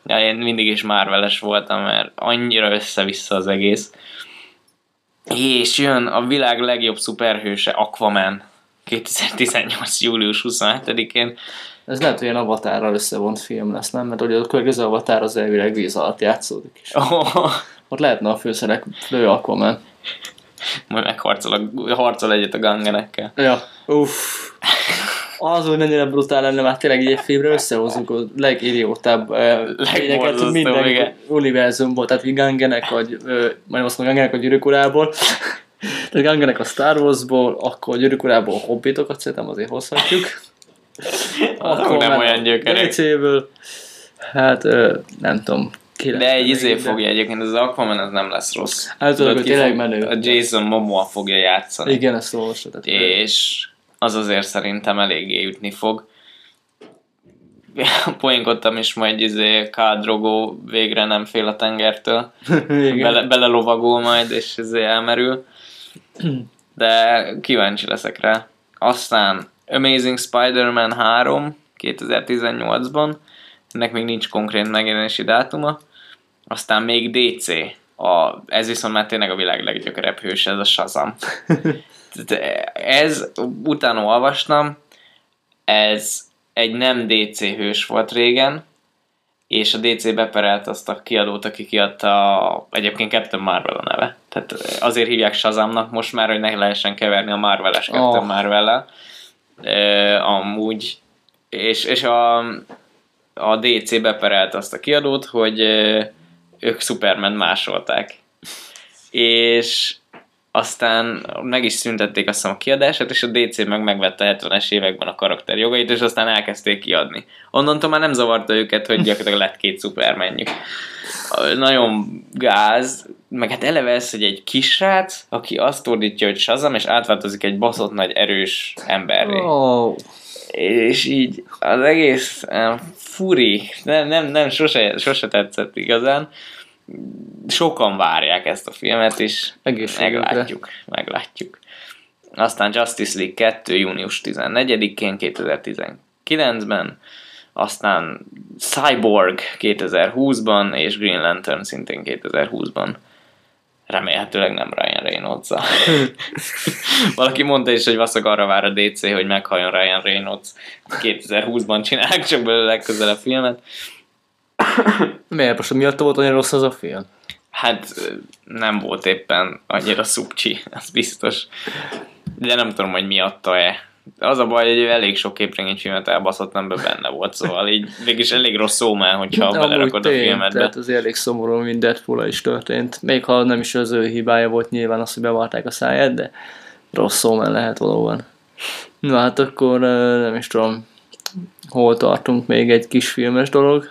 Ja, én mindig is Marveles voltam, mert annyira össze-vissza az egész. És jön a világ legjobb szuperhőse, Aquaman, 2018. július 27-én. Ez lehet, hogy ilyen avatárral összevont film lesz, nem? Mert ugye a következő avatár az elvileg víz alatt játszódik is. Oh. Ott lehetne a főszerek lő Aquaman. Majd megharcol, a, harcol egyet a gangenekkel. Ja, uff. Az, hogy mennyire brutál lenne, már tényleg egy filmre összehozunk a legidiótább lényeket minden igen. univerzumból, tehát gangenek, vagy majd azt mondom, gangenek a gyűrűk urából, tehát gangenek a Star Warsból, akkor gyűrűk urából hobbitokat szerintem azért hozhatjuk. Akkor nem olyan gyökerek. DC-ből, hát nem tudom, de egy izé de... fogja egyébként, az Aquaman az nem lesz rossz. Hát tudod, tényleg menő. A Jason Momoa fogja játszani. Igen, ezt olvasod. És az azért szerintem eléggé ütni fog. Poénkodtam is majd izé Kádrogó végre nem fél a tengertől. Bele, belelovagol majd, és izé elmerül. De kíváncsi leszek rá. Aztán Amazing Spider-Man 3 2018-ban, ennek még nincs konkrét megjelenési dátuma. Aztán még DC, a, ez viszont már tényleg a világ leggyökerebb hős, ez a Shazam. ez, utána olvastam, ez egy nem DC hős volt régen, és a DC beperelt azt a kiadót, aki kiadta egyébként Captain Marvel a neve. Tehát azért hívják Shazamnak most már, hogy ne lehessen keverni a Marvel-es Captain oh. Marvel-el. E, amúgy, és, és a, a DC beperelt azt a kiadót, hogy ők Superman másolták. És aztán meg is szüntették azt a kiadását, és a DC meg megvette a 70-es években a karakter jogait, és aztán elkezdték kiadni. Onnantól már nem zavarta őket, hogy gyakorlatilag lett két szupermenjük. Nagyon gáz, meg hát eleve ez, hogy egy kisrác, aki azt ordítja, hogy Shazam, és átváltozik egy baszott nagy erős emberré. Oh. És így az egész furi, nem, nem, nem sose, sose tetszett igazán sokan várják ezt a filmet, és meglátjuk, meglátjuk. Aztán Justice League 2. június 14-én 2019-ben, aztán Cyborg 2020-ban, és Green Lantern szintén 2020-ban. Remélhetőleg nem Ryan reynolds Valaki mondta is, hogy vaszak arra vár a DC, hogy meghalljon Ryan Reynolds. 2020-ban csinálják csak belőle legközelebb filmet. Miért? Most miatt volt annyira rossz az a film? Hát nem volt éppen annyira szupcsi, az biztos. De nem tudom, hogy miatta-e. Az a baj, hogy elég sok képregényfilmet elbaszott, nem benne volt, szóval így mégis elég rossz szó már, hogyha de belerakod a filmet. Tehát az elég szomorú, mint deadpool is történt. Még ha nem is az ő hibája volt nyilván az, hogy bevarták a száját, de rossz szó lehet valóban. Na hát akkor nem is tudom, hol tartunk még egy kis filmes dolog.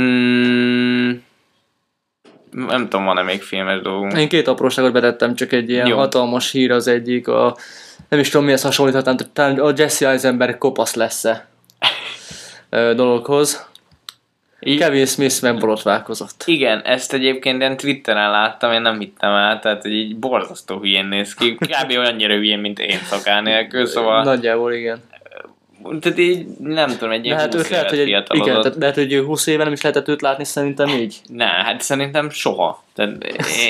Mm, nem tudom, van-e még filmes dolgunk. Én két apróságot betettem, csak egy ilyen Jó. hatalmas hír az egyik, a, nem is tudom mihez hasonlíthatnám, talán a Jesse Eisenberg kopasz lesz-e dologhoz. I- Kevin Smith megborotválkozott. Igen, ezt egyébként én Twitteren láttam, én nem hittem el, tehát hogy így borzasztó hülyén néz ki. Kb. olyannyira hülyén, mint én szakál nélkül, szóval... Nagyjából igen tehát így nem tudom, egy ilyen hát 20 lehet, hogy egy, igen, tehát lehet, hogy 20 éve nem is lehetett őt látni szerintem így. Ne, hát szerintem soha. Tehát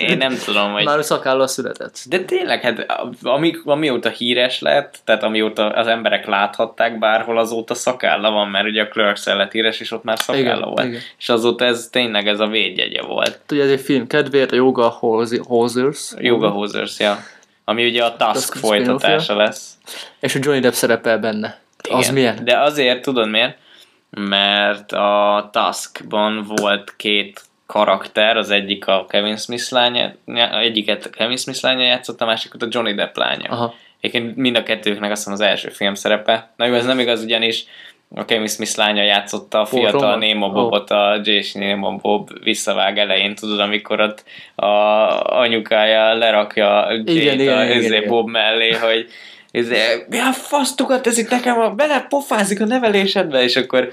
én nem tudom, hogy... Már szakállal született. De tényleg, hát ami, amióta híres lett, tehát amióta az emberek láthatták bárhol, azóta szakálla van, mert ugye a Clerks lett híres, és ott már szakálla igen, volt. Igen. És azóta ez tényleg ez a védjegye volt. Ugye ez egy film kedvéért, a Yoga Hosers. Yoga Hosers, ja. Ami ugye a Tusk, Tusk folytatása lesz. És a Johnny Depp szerepel benne. Igen, az milyen? De azért, tudod miért? Mert a Taskban volt két karakter, az egyik a Kevin Smith lánya, egyiket a Kevin Smith lánya játszott, a másikat a Johnny Depp lánya. Aha. Egyébként mind a kettőknek azt hiszem az első film szerepe. Na jó, ez nem igaz, ugyanis a Kevin Smith lánya játszotta a fiatal Nemo Bobot, oh. a Jason Nemo Bob visszavág elején, tudod, amikor ott a anyukája lerakja Jade a igen, igen, Bob mellé, hogy és mi a fasztukat ez itt nekem, bele pofázik a nevelésedbe, és akkor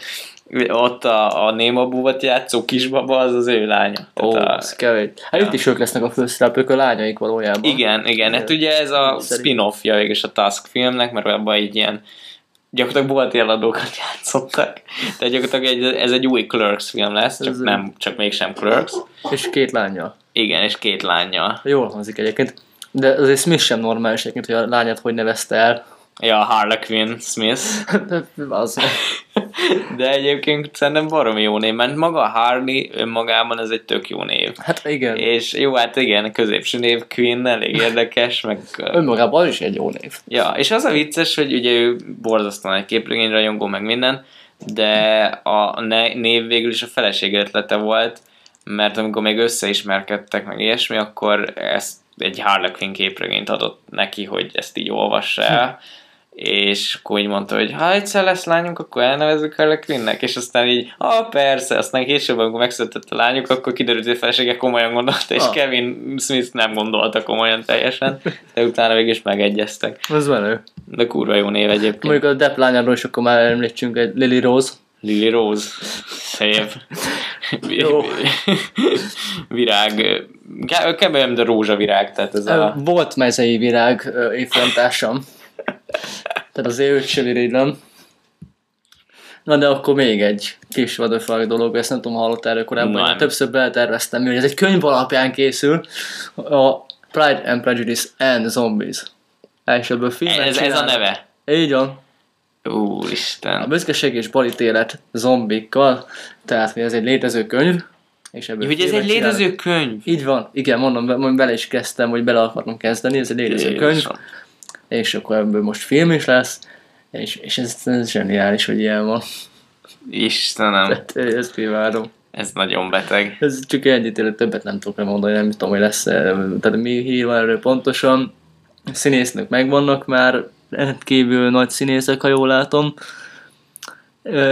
ott a, a Néma búvat játszó kisbaba, az az ő lánya. Ó, oh, a, ez kevés. Hát ja. itt is ők lesznek a főszereplők, a lányaik valójában. Igen, igen, hát ugye ez a spin-offja és a Task filmnek, mert abban egy ilyen gyakorlatilag bolti eladókat játszottak. Tehát gyakorlatilag egy, ez egy új Clerks film lesz, csak ez nem, csak mégsem Clerks. És két lánya. Igen, és két lánya. Jól hangzik egyébként. De azért Smith sem normális egyébként, hogy a lányát hogy nevezte el. Ja, Harlequin Smith. De, az. De egyébként szerintem baromi jó név, mert maga a Harley önmagában ez egy tök jó név. Hát igen. És jó, hát igen, középső név Queen elég érdekes, meg... önmagában is egy jó név. Ja, és az a vicces, hogy ugye ő borzasztóan egy képregényrajongó, meg minden, de a név végül is a feleség ötlete volt, mert amikor még összeismerkedtek, meg ilyesmi, akkor ezt egy Harlequin képregényt adott neki, hogy ezt így olvassa el, és akkor így mondta, hogy ha egyszer lesz lányunk, akkor elnevezzük a Queennek, és aztán így, ah persze, aztán később, amikor megszületett a lányuk, akkor kiderült, hogy a felesége komolyan gondolta, és ah. Kevin Smith nem gondolta komolyan teljesen, de utána végig is megegyeztek. Ez menő. De kurva jó név egyébként. Mondjuk a Depp lányáról is akkor már említsünk egy Lily Rose. Lily Rose. Szép. Jó. virág. Kb. de rózsavirág, tehát ez a... Volt mezei virág évfolyamtársam. Tehát azért őt sem irigylem. Na de akkor még egy kis vadafag dolog, ezt nem tudom, hallottál erről korábban, hogy többször beleterveztem, hogy ez egy könyv alapján készül, a Pride and Prejudice and Zombies. Elsőbből filmet ez, ez a neve? Így van. Úristen. A büszkeség és balítélet zombikkal, tehát hogy ez egy létező könyv, és ebből hogy ez egy létező könyv? Így van, igen, mondom, mondom, bele is kezdtem, hogy bele akarom kezdeni, ez egy létező Jézusom. könyv és akkor ebből most film is lesz, és, és ez, ez zseniális, hogy ilyen van. Istenem. Tehát, ezt kívánom. Ez nagyon beteg. Ez csak ennyit, többet nem tudok mondani, nem tudom, hogy lesz Tehát mi hír van erről pontosan. A megvannak már, kívül nagy színészek, ha jól látom.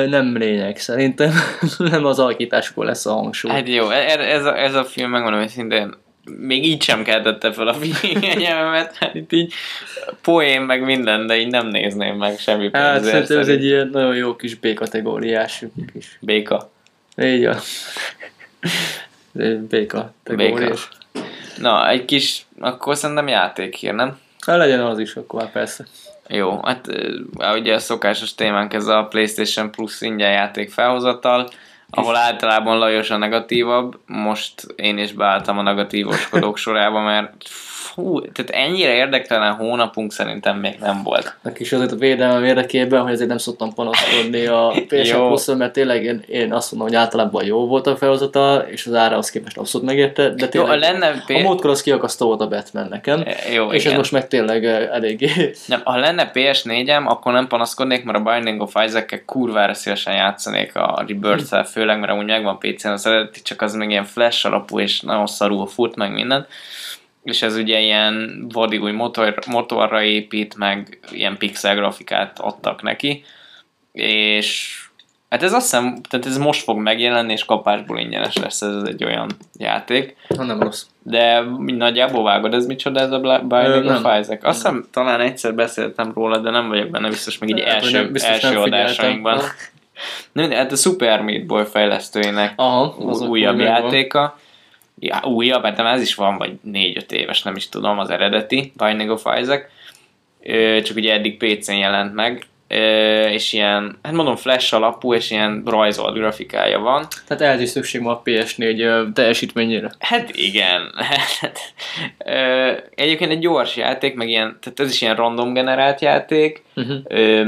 Nem lényeg szerintem, nem az alakításkor lesz a hangsúly. Hát jó, ez, ez, a, ez a film megmondom, hogy szintén még így sem keltette fel a figyelmemet, hát itt így poén meg minden, de így nem nézném meg semmi Hát szerintem ez egy ilyen nagyon jó kis B-kategóriás kis. Béka. Így van. B-kategóriás. Na, egy kis, akkor szerintem játékhír, nem? Hát legyen az is, akkor már persze. Jó, hát ugye a szokásos témánk ez a PlayStation Plus ingyen játék felhozatal ahol általában Lajos a negatívabb, most én is beálltam a negatívoskodók sorába, mert fú, tehát ennyire érdektelen hónapunk szerintem még nem volt. Neki is azért a védelmem érdekében, hogy ezért nem szoktam panaszkodni a ps plus mert tényleg én, én, azt mondom, hogy általában jó volt a felhozata, és az ára az képest abszolút megérte, de tényleg jó, lenne P... a módkor az kiakasztó volt a Batman nekem, e, jó, és igen. ez most meg tényleg eh, eléggé. Nem, ha lenne PS4-em, akkor nem panaszkodnék, mert a Binding of Isaac-kel kurvára szívesen játszanék a rebirth főleg, mert amúgy megvan PC-n az eredeti, csak az még ilyen flash alapú, és nagyon szarul fut meg minden és ez ugye ilyen vadi új motor, motorra épít, meg ilyen pixel grafikát adtak neki, és hát ez azt hiszem, tehát ez most fog megjelenni, és kapásból ingyenes lesz ez egy olyan játék. Ha nem rossz. De nagyjából vágod, ez micsoda ez a Binding of Isaac? Azt hiszem talán egyszer beszéltem róla, de nem vagyok benne biztos, még így első, első adásainkban. Nem, de hát a Super Meat Boy fejlesztőinek Aha, újabb játéka. Van ja, újabb, hát ez is van, vagy 4-5 éves, nem is tudom, az eredeti Binding of Isaac, csak ugye eddig PC-n jelent meg, és ilyen, hát mondom flash alapú, és ilyen rajzolt grafikája van. Tehát ehhez is szükség van a PS4 teljesítményére. Hát igen. Egyébként egy gyors játék, meg ilyen, tehát ez is ilyen random generált játék. Uh-huh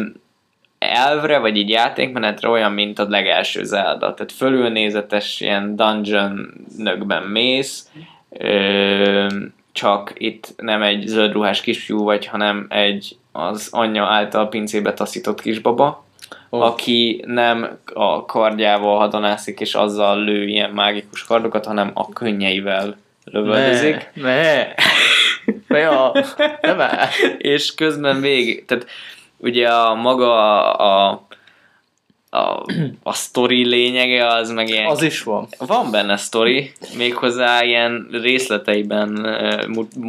elvre, vagy így játékmenetre olyan, mint a legelső Zelda. Tehát fölülnézetes ilyen dungeon-nökben mész, ö, csak itt nem egy zöldruhás kisfiú vagy, hanem egy az anyja által pincébe taszított kisbaba, oh. aki nem a kardjával hadonászik és azzal lő ilyen mágikus kardokat, hanem a könnyeivel lövöldözik. Ne, ne. Ja, nem És közben végig, tehát ugye a maga a, a, a sztori lényege az meg ilyen... Az is van. Van benne sztori, méghozzá ilyen részleteiben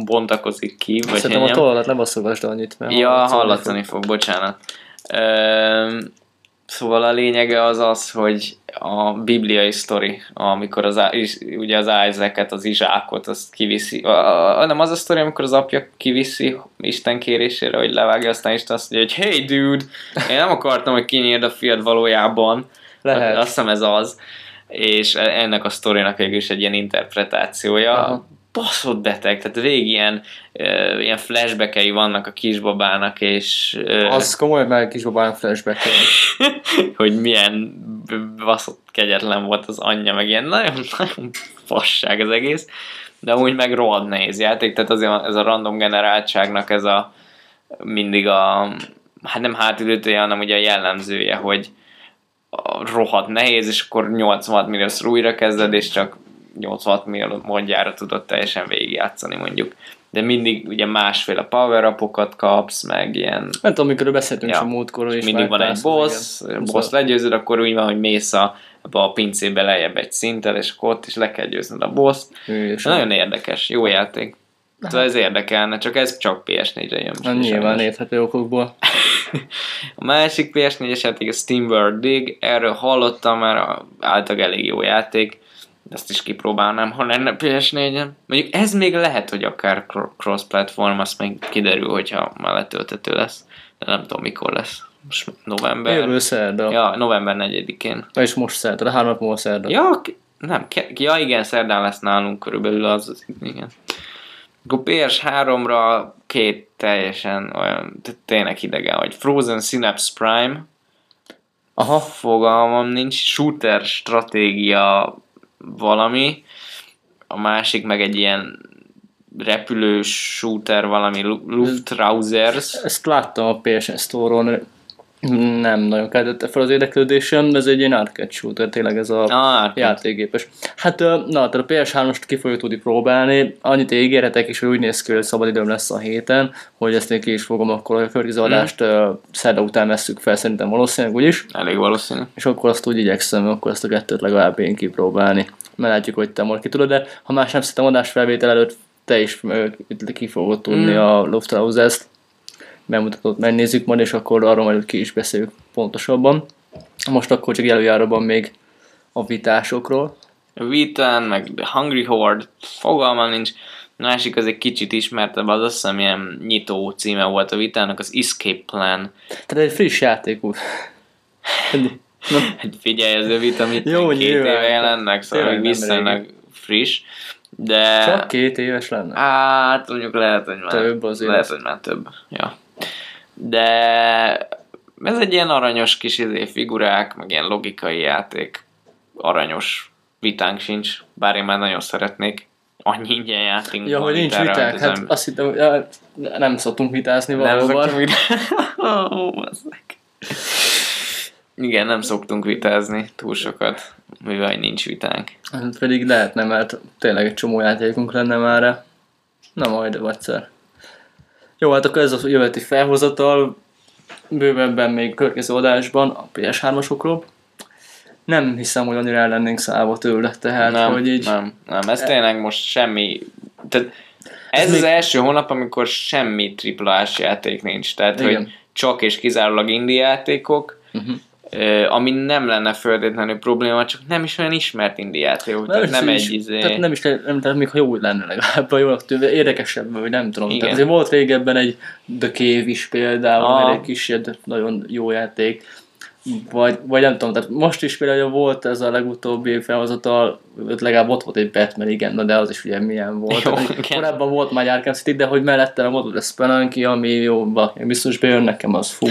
bontakozik ki. Vagy Szerintem a tollat nem basszolvasd annyit, mert Ja, hallatszani fog. fog, bocsánat. Ö, szóval a lényege az az, hogy a bibliai sztori, amikor az, ugye az Isaac-et, az Izsákot, azt kiviszi, a, a, nem az a sztori, amikor az apja kiviszi Isten kérésére, hogy levágja, aztán Isten azt mondja, hogy hey dude, én nem akartam, hogy kinyírd a fiad valójában. Lehet. Azt hiszem ez az. És e, ennek a sztorinak végül is egy ilyen interpretációja. Aha baszott beteg, tehát végig ilyen, uh, ilyen flashbackei vannak a kisbabának, és... Uh, az komoly, mert kisbabának flashback hogy milyen baszott kegyetlen volt az anyja, meg ilyen nagyon-nagyon fasság az egész, de úgy meg rohadt nehéz játék, tehát azért ez a random generáltságnak ez a mindig a hát nem hátulütője, hanem ugye a jellemzője, hogy rohadt nehéz, és akkor 86 milliószor újra kezded, és csak 86 millió mondjára tudod teljesen végigjátszani mondjuk. De mindig ugye másféle power kapsz, meg ilyen... Nem tudom, amikor beszéltünk ja. a múltkor is. Mindig van egy boss, igen. boss legyőzöd, akkor úgy van, hogy mész a, a pincébe lejjebb egy szinten, és akkor ott is le kell győzned a boss. Nagyon érdekes, jó játék. Szóval ez érdekelne, csak ez csak PS4-re jön. Na, nyilván érthető okokból. a másik PS4-es játék a Steam World Dig, erről hallottam már, általában elég jó játék ezt is kipróbálnám, ha lenne PS4-en. Mondjuk ez még lehet, hogy akár cross-platform, azt még kiderül, hogyha már letöltető lesz. De nem tudom, mikor lesz. Most november. Jövő szerda. Ja, november 4-én. És most szerda, de három múlva szerda. Ja, nem, ja igen, szerdán lesz nálunk körülbelül az, az igen. Akkor PS3-ra két teljesen olyan, tényleg idegen, hogy Frozen Synapse Prime, Aha. fogalmam nincs, shooter stratégia valami, a másik meg egy ilyen repülős shooter, valami Luftrausers. Ezt láttam a PSN Store-on, nem nagyon keltette fel az érdeklődésem, de ez egy ilyen arcade shooter, tényleg ez a ah, játékgépes. Hát, na, tehát a PS3-ost ki fogjuk tudni próbálni, annyit ígéretek is, hogy úgy néz ki, hogy szabad időm lesz a héten, hogy ezt én ki is fogom, akkor a következő hmm. adást hmm. szerda után veszük fel, szerintem valószínűleg úgyis. Elég valószínű. És akkor azt úgy igyekszem, akkor ezt a kettőt legalább én kipróbálni. Mert látjuk, hogy te most ki tudod, de ha más nem szerintem adásfelvétel előtt te is ki fogod tudni hmm. a Loftrausers-t bemutatót megnézzük majd, és akkor arról majd ki is beszéljük pontosabban. Most akkor csak előjáróban még a vitásokról. Vitán, meg The Hungry Horde, fogalmam nincs. A másik az egy kicsit ismertebb, az azt hiszem ilyen nyitó címe volt a vitának, az Escape Plan. Tehát egy friss játék úr. Hát figyelj, ez a vita, amit Jó, két nyilván. éve jelennek, szóval még viszonylag friss. De... Csak két éves lenne? Hát mondjuk lehet, hogy már több azért. Lehet, hogy már több. Ja de ez egy ilyen aranyos kis izé, figurák, meg ilyen logikai játék, aranyos vitánk sincs, bár én már nagyon szeretnék annyi ingyen játék. Ja, hogy nincs viták, hát azt hittem, ja, nem szoktunk vitázni valóban. Nem vitázni. Igen, nem szoktunk vitázni túl sokat, mivel nincs vitánk. Hát pedig lehetne, mert tényleg egy csomó játékunk lenne már. Na majd egyszer. Jó, hát akkor ez a jövőti felhozatal, bővebben még következő adásban a PS3-asokról. Nem hiszem, hogy annyira el lennénk szállva tőle, tehát nem, hogy így... Nem, nem, ez e... tényleg most semmi... Tehát ez, ez az még... első hónap, amikor semmi AAA-s játék nincs, tehát Igen. hogy csak és kizárólag indie játékok, uh-huh ami nem lenne földetlenül probléma, csak nem is olyan ismert indiáték, tehát nem egy izé... Tehát nem is, nem, tehát még ha jó lenne legalább, a jónak tűnve, érdekesebb, vagy nem tudom. Tehát azért volt régebben egy The Cave is például, ah. egy kis nagyon jó játék, vagy, vagy nem tudom, tehát most is például volt ez a legutóbbi felhozatal, legalább ott volt egy Batman, igen, de az is ugye milyen volt. Jó, korábban volt már Arkham City, de hogy mellette nem volt a Spelunky, ami jó, biztos bejön nekem, az fú.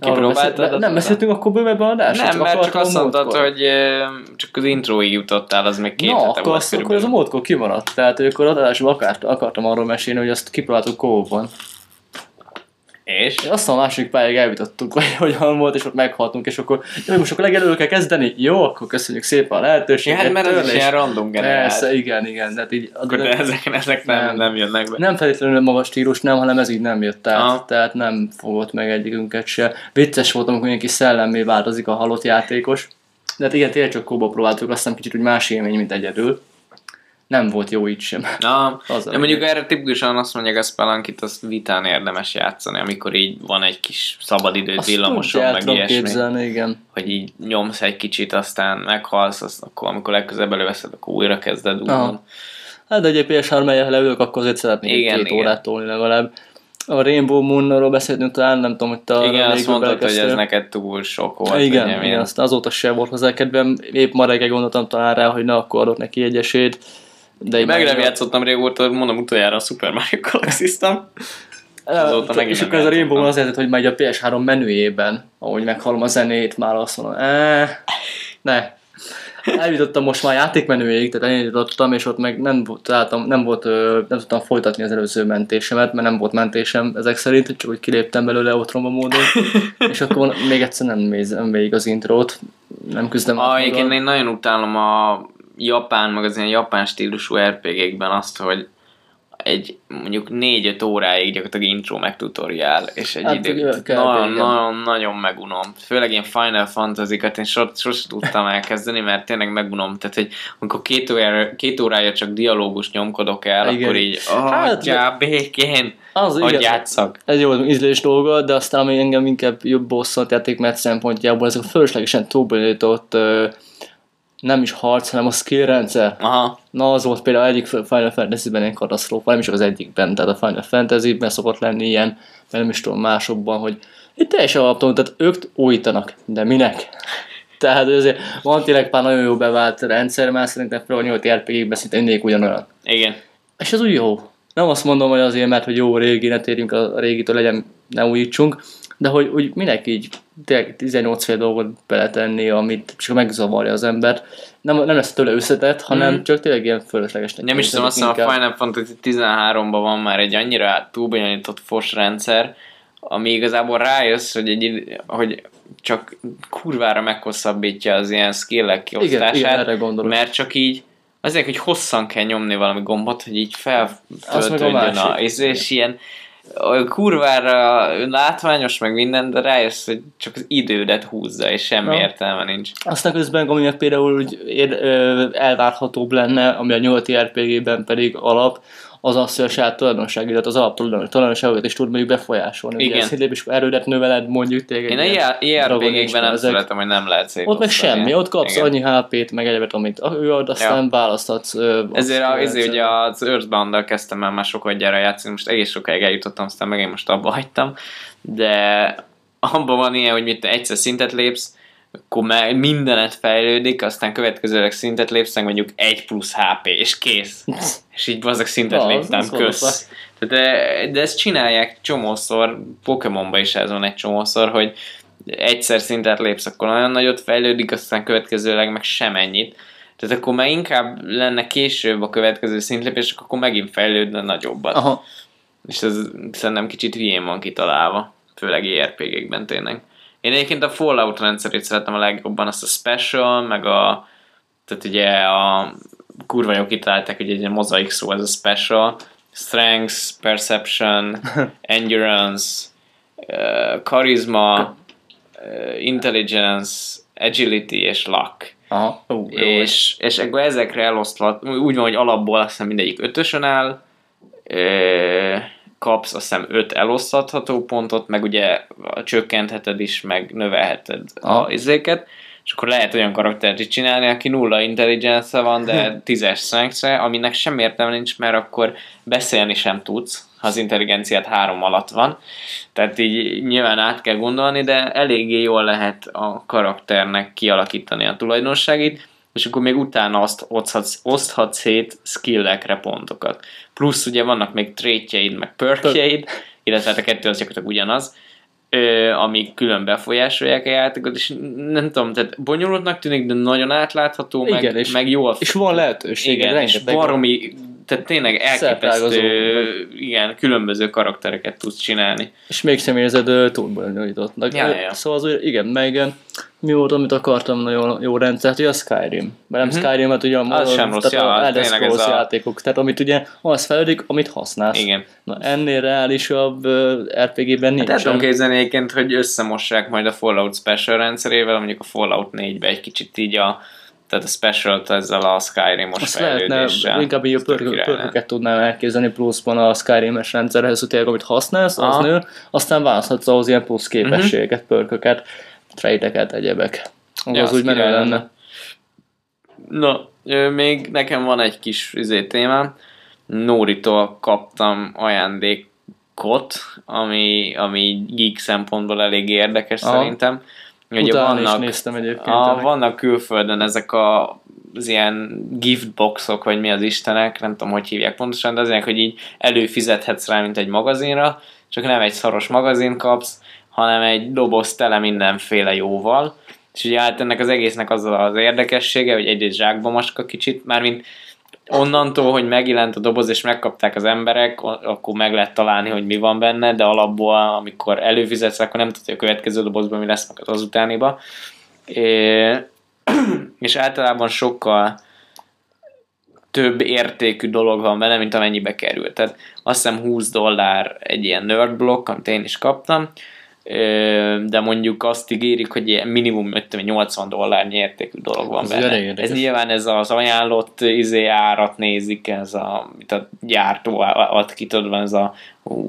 Kipróbáltad? Nem beszéltünk akkor bővebben adásra? Nem, csak mert csak azt mondtad, hogy csak az introig jutottál, az még két Na, hete akkor, volt azt, akkor az a módkor kimaradt. Tehát, akkor adásban akart, akartam arról mesélni, hogy azt kipróbáltuk kóban. És? és aztán a második pályáig elvitattuk, hogy hogyan volt, és ott meghaltunk, és akkor, jó, most akkor legelő kell kezdeni? Jó, akkor köszönjük szépen a lehetőséget. Ja, hát mert ez is ilyen random generált. Persze, igen, igen. De, így, akkor de ezek, ezek nem, nem, nem jönnek be. Nem feltétlenül magas stílus, nem, hanem ez így nem jött át. Aha. Tehát nem fogott meg egyikünket se. Vicces volt, amikor mindenki szellemmé változik a halott játékos. De hát igen, tényleg csak kóba próbáltuk, aztán kicsit úgy más élmény, mint egyedül nem volt jó így sem. Na, de mondjuk erre tipikusan azt mondják, a Spelankit azt vitán érdemes játszani, amikor így van egy kis szabadidőt villamoson, meg ilyesmi. Képzelni, igen. Hogy így nyomsz egy kicsit, aztán meghalsz, azt akkor amikor legközelebb előveszed, akkor újra kezded úgymond. Hát de egy PS3 leülök, akkor azért szeretnék igen, két igen. órát tolni legalább. A Rainbow Moon-ról beszéltünk talán, nem tudom, hogy te Igen, azt mondtad, hogy ez neked túl sok volt. Igen, igen, aztán azóta sem volt hozzá kedvem. Épp ma reggel gondoltam talán rá, hogy ne akkor adok neki egy esélyt de én meg nem játszottam régóta, mondom utoljára a Super Mario Galaxy-ztam. Azóta és akkor ez a Rainbow az helyzet, hogy megy a PS3 menüjében, ahogy meghallom a zenét, már azt mondom, eh, ne. Eljutottam most már játékmenüjéig, tehát elindítottam, és ott meg nem, találtam, nem, volt, nem tudtam folytatni az előző mentésemet, mert nem volt mentésem ezek szerint, csak hogy kiléptem belőle otromba módon, és akkor még egyszer nem nézem végig az intrót, nem küzdem. Ah, én nagyon utálom a japán, meg az ilyen japán stílusú RPG-kben azt, hogy egy mondjuk 4-5 óráig gyakorlatilag intro meg tutoriál, és egy hát, idő, nagyon, nagyon, nagyon megunom. Főleg ilyen Final Fantasy-kat én sosem sos tudtam elkezdeni, mert tényleg megunom. Tehát, hogy amikor két órája, két órája csak dialógus nyomkodok el, igen. akkor így, oh, hát, já, békén, az, hogy játszak. Ez jó ízlés dolga, de aztán ami engem inkább jobb bosszant játék, mert szempontjából ezek a fölöslegesen túlbonyolított uh, nem is harc, hanem a skill rendszer. Aha. Na, az volt például egyik Final Fantasy-ben egy katasztrófa, nem is az egyikben, tehát a Final Fantasy-ben szokott lenni ilyen, mert nem is tudom másokban, hogy itt teljesen alaptalan, tehát ők újítanak, de minek? Tehát azért van tényleg pár nagyon jó bevált rendszer, mert szerintem a 8 RPG-ben szinte mindig ugyanolyan. Igen. És ez úgy jó. Nem azt mondom, hogy azért, mert hogy jó régi, ne térjünk a régitől, legyen, ne újítsunk, de hogy úgy minek így tényleg 18 fél dolgot beletenni, amit csak megzavarja az embert. Nem, nem lesz tőle összetett, hanem mm. csak tényleg ilyen fölösleges. Nem is tudom, azt hiszem a Final Fantasy 13-ban van már egy annyira túlbonyolított fos rendszer, ami igazából rájössz, hogy, egy, hogy csak kurvára meghosszabbítja az ilyen skillek kiosztását, igen, igen, mert csak így azért, hogy hosszan kell nyomni valami gombot, hogy így feltöltődjön a, a és ilyen kurvára látványos, meg minden, de rájössz, hogy csak az idődet húzza, és semmi Na. értelme nincs. Aztán közben, ami például úgy ér, elvárhatóbb lenne, ami a nyolti RPG-ben pedig alap, az azt, hogy a saját tulajdonságodat, az alaptulajdonságodat is tud mondjuk befolyásolni. Igen. Ugye szépen is erődet növeled mondjuk téged. Én a JRPG-ben nem ezek. szeretem, hogy nem lehet Ott meg semmi, ott kapsz Igen. annyi HP-t, meg egyebet, amit ő ad, aztán ja. választhatsz. Ezért, a, ezért ugye az earthbound kezdtem el már sokat gyára játszani, most egész sokáig eljutottam, aztán meg én most abba hagytam, de abban van ilyen, hogy mit egyszer szintet lépsz, akkor már mindenet fejlődik, aztán következőleg szintet lépsz, mondjuk 1 plusz HP, és kész. és így azok szintet ja, léptem, kösz. De, de ezt csinálják csomószor, Pokémonban is ez van egy csomószor, hogy egyszer szintet lépsz, akkor nagyon nagyot fejlődik, aztán következőleg meg semennyit. Tehát akkor már inkább lenne később a következő szintlépés, akkor megint fejlődne nagyobbat. Aha. És ez szerintem kicsit hülyén van kitalálva, főleg ERPG-ekben tényleg. Én egyébként a Fallout rendszerét szeretem a legjobban, azt a Special, meg a tehát ugye a kurva jó kitalálták, hogy egy mozaik szó ez a Special, Strength, Perception, Endurance, uh, Charisma, uh, Intelligence, Agility és Luck. Aha. Uh, és, és akkor ezekre eloszthat, úgy van, hogy alapból azt hiszem mindegyik ötösön áll, uh, kapsz azt hiszem 5 elosztható pontot, meg ugye csökkentheted is, meg növelheted a izéket, és akkor lehet olyan karaktert is csinálni, aki nulla intelligence van, de tízes strength aminek sem értelme nincs, mert akkor beszélni sem tudsz, ha az intelligenciát három alatt van. Tehát így nyilván át kell gondolni, de eléggé jól lehet a karakternek kialakítani a tulajdonságait, és akkor még utána azt oszthatsz, oszthatsz szét skillekre pontokat. Plusz ugye vannak még trétjeid, meg perkjeid, illetve hát a kettő az gyakorlatilag ugyanaz, ö, amik külön befolyásolják a játékot, és nem tudom, tehát bonyolultnak tűnik, de nagyon átlátható, Igen, meg, és, meg jól. És van lehetőség. Igen, és baromi tehát tényleg elképesztő, igen, különböző karaktereket tudsz csinálni. És mégsem érzed túl bonyolítottnak. Ja, ja. Szóval az, igen, meg mi volt, amit akartam, nagyon jó rendszert, hogy a Skyrim. Mert nem uh-huh. Skyrim, mert ugye a, az sem rossz, ja, a Elder Scrolls a... játékok, tehát amit ugye az fejlődik, amit használsz. Igen. Na ennél reálisabb RPG-ben nincs. Hát tudom képzelni egyébként, hogy összemossák majd a Fallout Special rendszerével, mondjuk a Fallout 4-be egy kicsit így a tehát a special ezzel a Skyrim-os fejlődéssel. Inkább így a pörköket tudnám elképzelni pluszban a Skyrim-es rendszerhez, hogy tényleg amit használsz, az nő, aztán választhatsz ahhoz ilyen plusz képességeket, uh-huh. pörköket, trade-eket, egyebek. Az, ja, az úgy menő lenne. Na, még nekem van egy kis izé témám. Nóritól kaptam ajándékot, ami, ami geek szempontból elég érdekes Aha. szerintem Ugye vannak, is néztem egyébként. A, vannak külföldön ezek a az ilyen gift boxok, vagy mi az istenek, nem tudom, hogy hívják pontosan, de azért, hogy így előfizethetsz rá, mint egy magazinra, csak nem egy szaros magazin kapsz, hanem egy doboz tele mindenféle jóval. És ugye hát ennek az egésznek az az érdekessége, hogy egyrészt zsákba maska kicsit, mármint onnantól, hogy megjelent a doboz és megkapták az emberek, akkor meg lehet találni, hogy mi van benne, de alapból, amikor előfizetsz, akkor nem hogy a következő dobozban mi lesz meg az utániba. É, és általában sokkal több értékű dolog van benne, mint amennyibe került. Tehát azt hiszem 20 dollár egy ilyen nerd block, amit én is kaptam, de mondjuk azt ígérik, hogy minimum 80 dollár értékű dolog van ez benne. Ez nyilván ez az ajánlott izé árat nézik, ez a, mit a gyártó ad ki, tudod, van ez a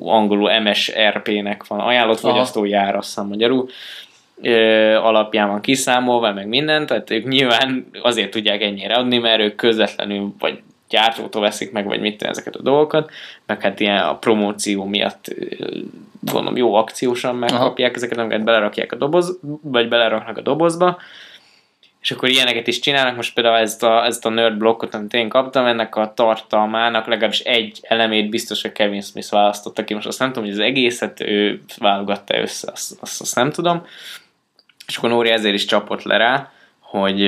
angolul MSRP-nek van, ajánlott fogyasztói ár, azt hiszem magyarul, alapján van kiszámolva, meg minden, tehát ők nyilván azért tudják ennyire adni, mert ők közvetlenül, vagy gyártótól veszik meg, vagy mit ezeket a dolgokat, meg hát ilyen a promóció miatt gondolom jó akciósan megkapják Aha. ezeket, amiket belerakják a doboz, vagy beleraknak a dobozba, és akkor ilyeneket is csinálnak, most például ezt a, ezt a nerd blokkot, amit én kaptam, ennek a tartalmának legalábbis egy elemét biztos, hogy Kevin Smith választotta ki, most azt nem tudom, hogy az egészet ő válogatta össze, azt, azt, azt nem tudom, és akkor Nóri ezért is csapott le rá, hogy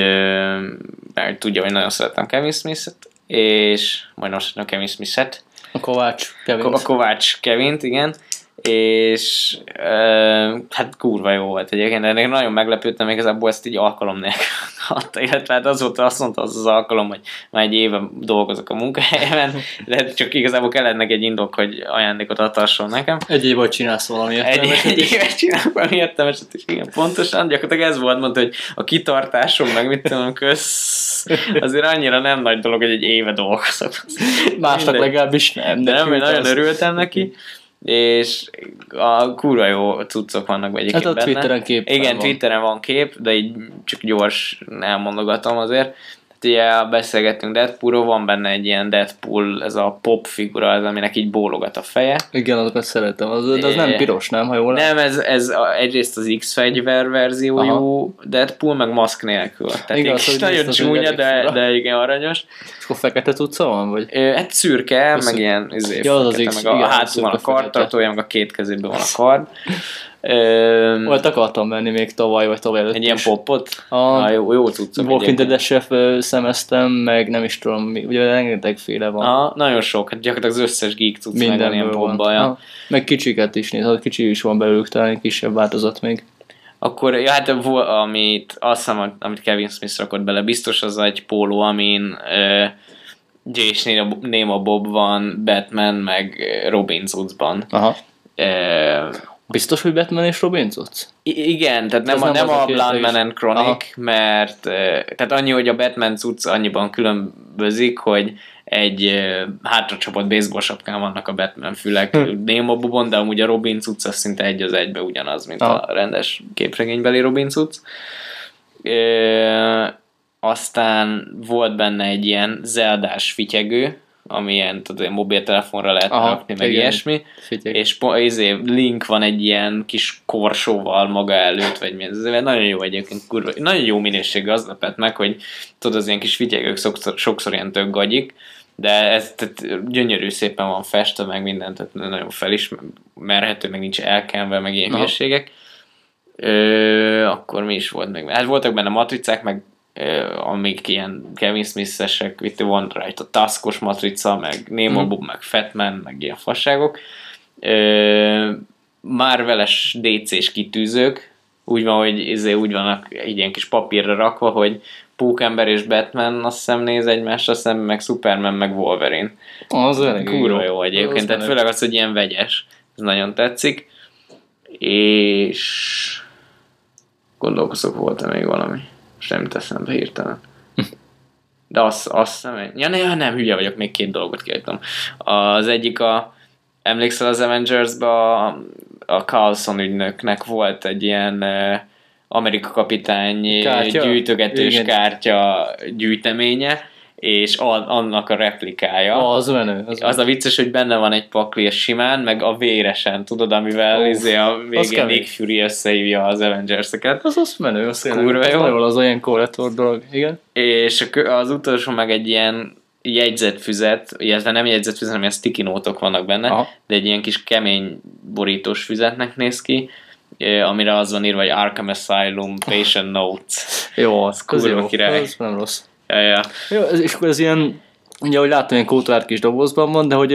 mert tudja, hogy nagyon szeretem Kevin Smith-et, és majd most a Kevin Smith-et. A Kovács Kevin. A Kovács Kevin, igen és uh, hát kurva jó volt egyébként, de nagyon meglepődtem, még igazából ezt így alkalom nélkül adta, illetve hát azóta azt mondta az az alkalom, hogy már egy éve dolgozok a munkahelyemen, de csak igazából kellett egy indok, hogy ajándékot adhasson nekem. Egy év vagy csinálsz valami értelmeset Egy, egy évet csinálok valami értelmeset, és igen, pontosan, gyakorlatilag ez volt, mondta, hogy a kitartásom, meg mit tudom, kösz, azért annyira nem nagy dolog, hogy egy éve dolgozok. Másnak legalábbis nem. De nem, nagyon örültem neki és a kurva jó cuccok vannak egyébként hát a Twitteren kép Igen, van. Twitteren van kép, de így csak gyors elmondogatom azért ugye beszélgettünk Deadpoolról, van benne egy ilyen Deadpool, ez a pop figura, az, aminek így bólogat a feje. Igen, azokat szeretem, az, de az nem piros, nem, ha jól Nem, ez, ez a, egyrészt az X-fegyver verziójú Aha. Deadpool, meg maszk nélkül. Tehát Igaz, így, nagyon csúnya, de, de igen aranyos. És akkor fekete tudsz van, vagy? Hát szürke, Köszön. meg ilyen izé, ja, az fekete, az X, meg a, igen, hátul van a kartartója, meg a két kezében van a kard. Öm, Volt akartam venni még tavaly, vagy tavaly előtt Egy ilyen popot? A, ah, jó, jó cuccok. Walking Dead chef szemeztem, meg nem is tudom, mi, ugye rengetegféle van. Ah, nagyon sok, hát gyakorlatilag az összes geek cucc Minden meg ilyen popba. Ja. Meg kicsiket is néz, kicsi is van belőlük, talán kisebb változat még. Akkor, ja, hát amit, azt hiszem, amit Kevin Smith rakott bele, biztos az egy póló, amin uh, Jason Néma Bob van, Batman, meg Robin cuccban. Aha. Uh, Biztos, hogy Batman és Robin cucc? I- igen, tehát nem, a, nem a Blood Man and Chronic, Aha. mert tehát annyi, hogy a Batman cucc annyiban különbözik, hogy egy hátra csapott baseball sapkán vannak a Batman fülek hm. Nemo Bobon, de amúgy a Robin cucc az szinte egy az egybe ugyanaz, mint Aha. a rendes képregénybeli Robin cucc. E, aztán volt benne egy ilyen zeldás fityegő, amilyen tudod, egy mobiltelefonra lehet Aha, rakni, meg igen. ilyesmi, Figyelj. és izé, link van egy ilyen kis korsóval maga előtt, vagy mi ez nagyon jó egyébként, kurva, nagyon jó minőségű az lepett meg, hogy tudod, az ilyen kis figyelők sokszor, sokszor ilyen tök gagyik, de ez tehát gyönyörű szépen van festve, meg mindent, tehát nagyon felismerhető, meg nincs elkenve, meg ilyen hülyeségek. Akkor mi is volt meg? Hát voltak benne matricák, meg amik ilyen Kevin Smith-esek, itt van rajta Taskos matrica, meg Nemo mm. meg Fatman, meg ilyen fasságok. Marveles DC-s kitűzők, úgy van, hogy izé, úgy vannak egy ilyen kis papírra rakva, hogy Pókember és Batman azt hiszem néz egymásra szemben, meg Superman, meg Wolverine. Az elég Kurva jó, jó egyébként, tehát főleg az, hogy ilyen vegyes. Ez nagyon tetszik. És gondolkozok, volt-e még valami. Nem teszem be hirtelen. De azt, azt nem, ja, nem, nem, hülye vagyok, még két dolgot kiadtam. Az egyik a, emlékszel az Avengers-ba a, a Carlson ügynöknek volt egy ilyen Amerika kapitány kártya? gyűjtögetős Igen. kártya gyűjteménye, és annak a replikája. Az menő. Az, az a vicces, hogy benne van egy pakli a simán, meg a véresen, tudod, amivel Uf, izé a végén Nick Fury összehívja az Avengers-eket. Az az menő, az Kurva jó. Nagyon az olyan kollettor dolog, igen. És az utolsó meg egy ilyen jegyzetfüzet, illetve nem jegyzetfüzet, hanem ilyen sticky nótok vannak benne, Aha. de egy ilyen kis kemény borítós füzetnek néz ki, amire az van írva, hogy Arkham Asylum Patient Notes. jó, az kurva király. Az nem rossz. Ja, ja. Jó, és akkor ez ilyen, ugye, ahogy láttam, ilyen kultúrát kis dobozban van, de hogy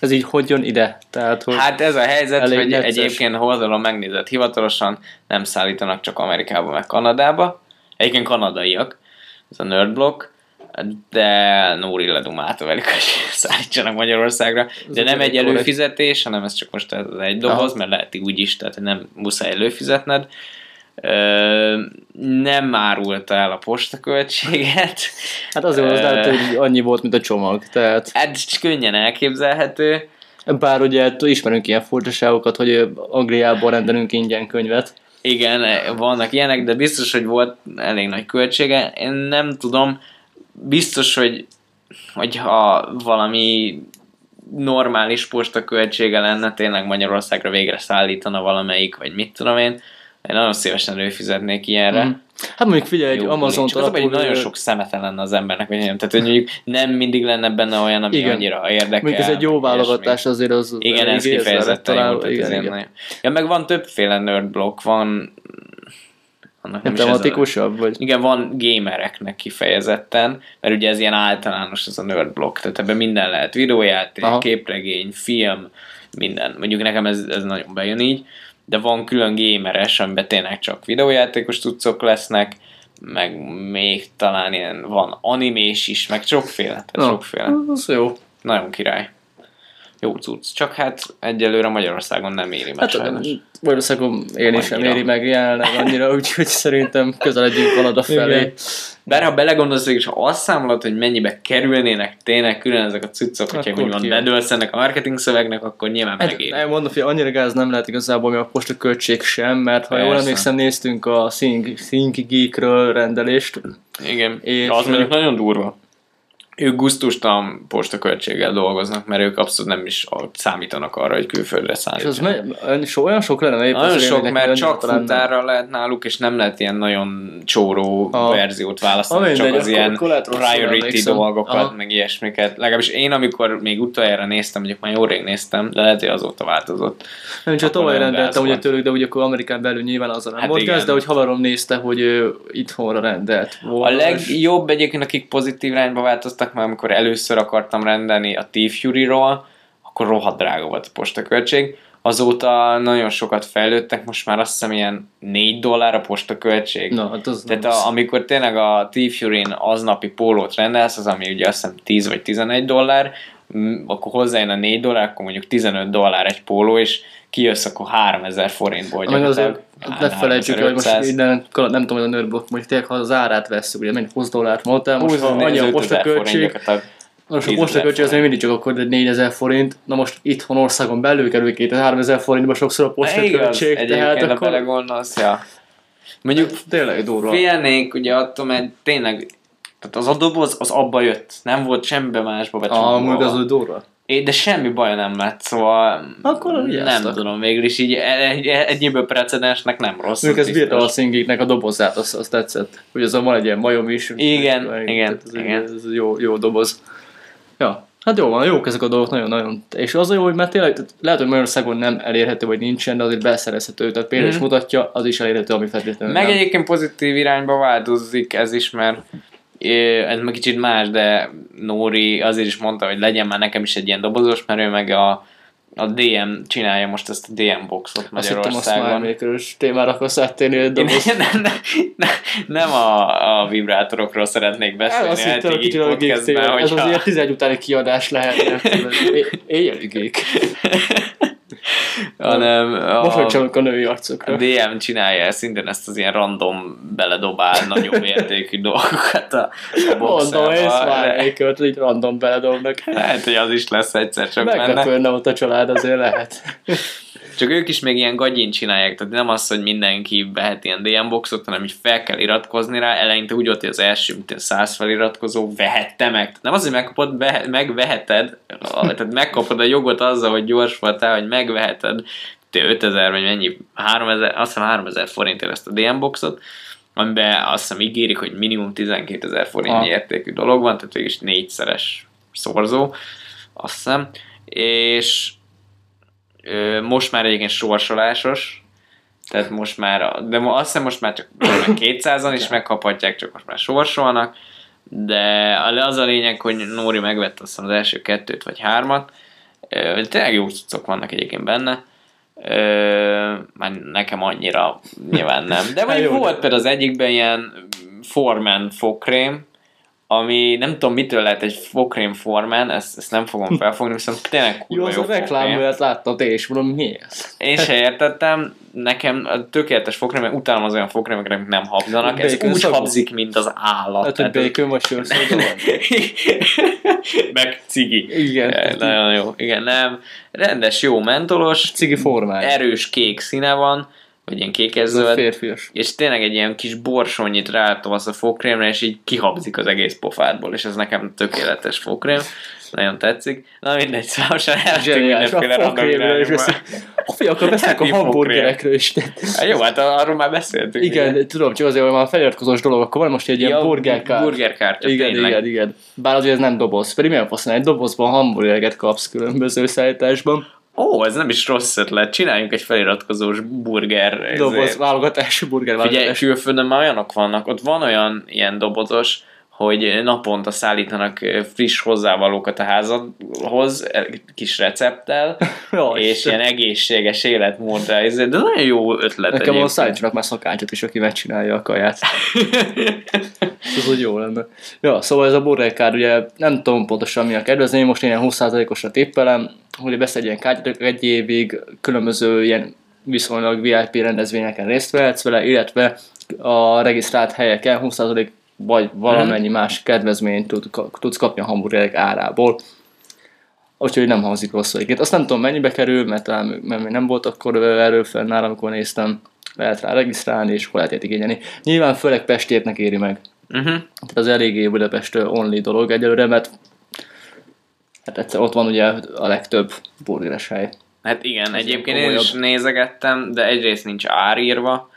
ez így hogy jön ide? Tehát, hogy hát ez a helyzet, hogy necces. egyébként oldalon megnézett hivatalosan nem szállítanak csak Amerikába, meg Kanadába. Egyébként kanadaiak, ez a Nerdblock, de Nóri ledumálta velük, hogy szállítsanak Magyarországra. De nem egy előfizetés, hanem ez csak most ez egy doboz, Aha. mert lehet úgy is, tehát nem muszáj előfizetned. Nem árulta el a postaköltséget. Hát azért az lehet, hogy annyi volt, mint a csomag. Tehát... Hát könnyen elképzelhető. Bár ugye ismerünk ilyen furcsaságokat, hogy Angliából rendelünk ingyen könyvet. Igen, vannak ilyenek, de biztos, hogy volt elég nagy költsége. Én nem tudom, biztos, hogy hogyha valami normális postaköltsége lenne, tényleg Magyarországra végre szállítana valamelyik, vagy mit tudom én, én nagyon szívesen előfizetnék ilyenre. Mm. Hát mondjuk figyelj, egy Amazon Csak alapul... nagyon sok szemete lenne az embernek, vagy nem. Tehát, hogy mondjuk nem mindig lenne benne olyan, ami igen. annyira érdekel. Mondjuk ez egy jó válogatás azért az... Igen, ez kifejezetten jó. Igen, igen. Nagyon... Ja, meg van többféle nerdblock, van annak nem tematikusabb? Vagy? Igen, van gamereknek kifejezetten, mert ugye ez ilyen általános ez a nerdblock, tehát ebben minden lehet, videójáték, Aha. képregény, film, minden. Mondjuk nekem ez, ez nagyon bejön így, de van külön gameres, amiben tényleg csak videójátékos tudszok lesznek, meg még talán ilyen van animés is, meg sokféle. Tehát Na, sokféle. Az jó. Nagyon király jó cucc. Csak hát egyelőre Magyarországon nem éri meg hát, sajnos. Magyarországon én is sem éri meg jelenleg annyira, úgyhogy szerintem közeledjünk Kanada felé. Bár ha belegondolsz, és azt számolod, hogy mennyibe kerülnének tényleg külön ezek a cuccok, hogyha úgymond bedölsz ennek a marketing szövegnek, akkor nyilván hát, megéri. Nem mondom, hogy annyira gáz nem lehet igazából, mi a posta költség sem, mert ha Persze. jól emlékszem, néztünk a Think, Think Geekről rendelést. Igen, és az mondjuk nagyon durva ők gusztustalan postaköltséggel dolgoznak, mert ők abszolút nem is számítanak arra, hogy külföldre szállítsanak. És az olyan sok lenne épp Nagyon sok, mert csak futárra lehet náluk, és nem lehet ilyen nagyon csóró a, verziót választani, a csak az ilyen priority dolgokat, Aha. meg ilyesmiket. Legalábbis én, amikor még utoljára néztem, mondjuk már jó rég néztem, de lehet, hogy azóta változott. Nem csak tavaly rendeltem ugye tőlük, de ugye akkor Amerikán belül nyilván az a nem hát volt gáz, de hogy havarom nézte, hogy ő itthonra rendelt. Volna. A legjobb egyébként, akik pozitív irányba változtak, voltak, mert amikor először akartam rendelni a Thief Fury-ról, akkor rohadt drága volt a postaköltség. Azóta nagyon sokat fejlődtek, most már azt hiszem ilyen 4 dollár a postaköltség. Na, hát az Tehát a, amikor tényleg a Thief Fury-n aznapi pólót rendelsz, az ami ugye azt hiszem 10 vagy 11 dollár, akkor hozzájön a 4 dollár, akkor mondjuk 15 dollár egy póló, és kijössz akkor 3000 forintból. Azért ne felejtsük hogy most innen, nem tudom, hogy a nőrblock, mondjuk tényleg, ha az árát veszük, ugye mennyi 20 dollárt mondtál, most ha annyi a postaköltség, most a postaköltség az még mindig csak akkor 4000 forint, na most itthon országon belül kerül 2000-3000 forintba sokszor a postaköltség. Tehát akkor... belegondolsz, ja. Mondjuk tényleg durva. Félnék ugye attól, mert tényleg tehát az a doboz az abba jött, nem volt semmibe másba becsomagolva. Ah, az durva. É, de semmi baja nem lett, szóval Akkor nem tudom, végül is így egy, ennyiből precedensnek nem rossz. Mondjuk ez bírta a szingiknek a dobozát, az, az tetszett. Hogy az van egy ilyen majom is. Igen, meg, igen, ez, igen. Ez, ez jó, jó doboz. Ja. Hát jó van, jók ezek a dolgok, nagyon-nagyon. És az a jó, hogy mert tényleg, lehet, hogy Magyarországon nem elérhető, vagy nincsen, de azért beszerezhető. Tehát például mm. is mutatja, az is elérhető, ami feltétlenül Meg nem. egyébként pozitív irányba változik ez is, mert ez meg kicsit más, de Nóri azért is mondta, hogy legyen már nekem is egy ilyen dobozos, mert ő meg a a DM csinálja most ezt a DM boxot Magyarországon. Azt hittem, a smile témára akarsz áttérni, hogy doboz... nem, nem, nem, nem a, a vibrátorokról szeretnék beszélni. Azt hittem, hogy kicsit a podcastben, Ez azért 11 utáni kiadás lehet. Éjjeli gék. hanem a, csak a női arcokra. A DM csinálja szintén ezt az ilyen random beledobál nagyobb értékű dolgokat a, a Mondom, ez már egy így random beledobnak. Lehet, hogy az is lesz egyszer csak Meglepődne ott a család, azért lehet. Csak ők is még ilyen gagyin csinálják, tehát nem az, hogy mindenki vehet ilyen DM boxot, hanem így fel kell iratkozni rá, eleinte úgy volt, hogy az első, mint száz feliratkozó vehette meg. Nem az, hogy megkapod, be, megveheted, tehát megkapod a jogot azzal, hogy gyors voltál, hogy megveheted te 5000 vagy mennyi, 3000, azt hiszem 3000 forintért ezt a DM boxot, amiben azt hiszem ígérik, hogy minimum 12 ezer forint ah. értékű dolog van, tehát végig is négyszeres szorzó, azt hiszem, és most már egyébként sorsolásos, tehát most már, de azt hiszem most már csak 200-an is megkaphatják, csak most már sorsolnak, de az a lényeg, hogy Nóri megvette azt az első kettőt vagy hármat, tényleg jó cuccok vannak egyébként benne, már nekem annyira nyilván nem, de hát volt például az egyikben ilyen Forman fogkrém, ami nem tudom mitől lehet egy fokrém formán, ezt, ezt nem fogom felfogni, viszont tényleg kurva jó, jó az a reklám miatt láttad és mondom, mi ez? Én se értettem, nekem a tökéletes fokrém, mert utálom az olyan fokrémeket, amik nem habzanak, ez úgy szagú. habzik, mint az állat. Hát, hogy bacon sörszóda Meg cigi. Igen. Nagyon jó. Igen, nem. Rendes, jó mentolos. Cigi formája. Erős kék színe van vagy ilyen kékezöld. férfias. És tényleg egy ilyen kis borsonyit rátolsz a fokrémre, és így kihabzik az egész pofádból, és ez nekem tökéletes fokrém. Nagyon tetszik. Na mindegy, szóval eltünk mindenféle random irányba. A fiakkal beszélek a hamburgerekről is. Hát jó, hát arról már beszéltünk. Igen, ugye? tudom, csak azért, hogy már feliratkozós dolog, akkor van most egy ilyen ja, burgerkártya. Burgerkártya, igen, tényleg. igen, igen. Bár azért ez nem doboz. Pedig milyen faszán, egy dobozban hamburgereket kapsz különböző szállításban. Ó, ez nem is rossz ötlet. Csináljunk egy feliratkozós burger. Doboz, válogatású burger válogatású. Figyelj, külföldön már olyanok vannak. Ott van olyan ilyen dobozos, hogy naponta szállítanak friss hozzávalókat a házadhoz, kis recepttel, Jó, és ilyen egészséges életmódra, de nagyon jó ötlet Nekem a szállítsanak már szakácsot is, aki megcsinálja a kaját. ez úgy jó lenne. Ja, szóval ez a burgerkár, ugye nem tudom pontosan mi a kedvezni, most én ilyen 20%-osra tippelem, hogy beszedjen kártyát egy évig, különböző ilyen viszonylag VIP rendezvényeken részt vehetsz vele, illetve a regisztrált helyeken 20% vagy valamennyi mhm. más kedvezményt tud, tudsz kapni a hamburgerek árából. Úgyhogy nem hangzik rosszul egyébként. Azt nem tudom mennyibe kerül, mert, mert még nem volt akkor erről fennáll, amikor néztem. Lehet rá regisztrálni, és hol lehet igényelni. Nyilván főleg Pestértnek éri meg. Uh-huh. Tehát az eléggé Budapest only dolog egyelőre, mert hát egyszer ott van ugye a legtöbb burgeres hely. Hát igen, Ez egyébként én is nézegettem, de egyrészt nincs árírva,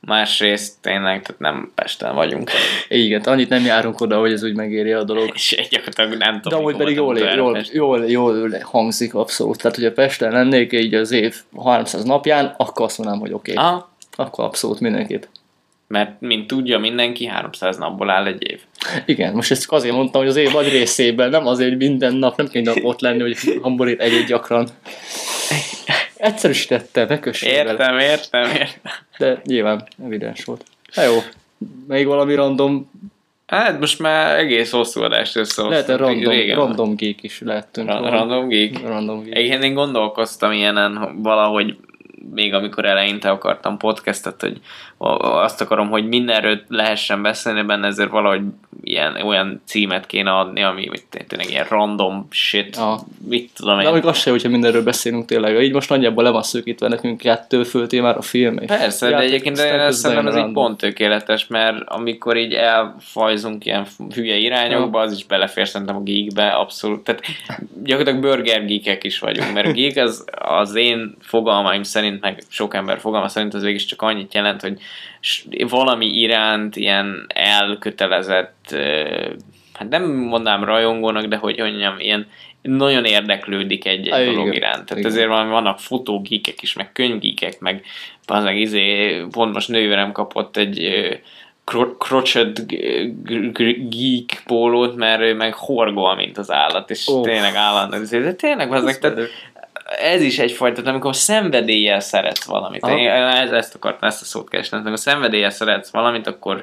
másrészt tényleg tehát nem Pesten vagyunk. Igen, annyit nem járunk oda, hogy ez úgy megéri a dolog. És gyakorlatilag nem tudom. De amúgy pedig jól, jól, jól, jól, hangzik abszolút. Tehát, hogyha Pesten lennék így az év 300 napján, akkor azt mondanám, hogy oké. Okay. Akkor abszolút mindenképp. Mert, mint tudja mindenki, 300 napból áll egy év. Igen, most ezt azért mondtam, hogy az év nagy részében, nem azért, hogy minden nap nem kell ott lenni, hogy hamburgert egyet gyakran. Egyszerűsítette, bekössével. Értem, értem, értem. De nyilván evidens volt. Hát jó, még valami random Hát most már egész hosszú adást összehoztunk. Lehet, random, régen. random geek is lehetünk. Ra- random geek? Random geek. Egyébként én gondolkoztam ilyenen valahogy még amikor eleinte akartam podcastet, hogy azt akarom, hogy mindenről lehessen beszélni benne, ezért valahogy ilyen, olyan címet kéne adni, ami tényleg ilyen random shit, ah. mit tudom én. De amíg azt se, hogyha mindenről beszélünk tényleg. Így most nagyjából le van szűkítve nekünk kettő fő témára a film. Persze, de egyébként de szerintem ez így pont tökéletes, mert amikor így elfajzunk ilyen hülye irányokba, ja. az is belefér szerintem a geekbe, abszolút. Tehát gyakorlatilag burger geekek is vagyunk, mert a geek az, az én fogalmaim szerint, meg sok ember fogalma szerint az végig csak annyit jelent, hogy valami iránt ilyen elkötelezett hát nem mondnám rajongónak, de hogy mondjam, ilyen nagyon érdeklődik egy, egy dolog iránt. Tehát ezért van, vannak fotógíkek is, meg könyvgíkek, meg az meg izé, pont most nővérem kapott egy crochet geek pólót, mert ő meg horgol, mint az állat, és oh. tényleg állandó. De tényleg, az tehát ez is egyfajta, amikor szenvedéllyel szeretsz valamit. Én ez, ezt akartam, ezt a szót keresni. Amikor szenvedéllyel szeretsz valamit, akkor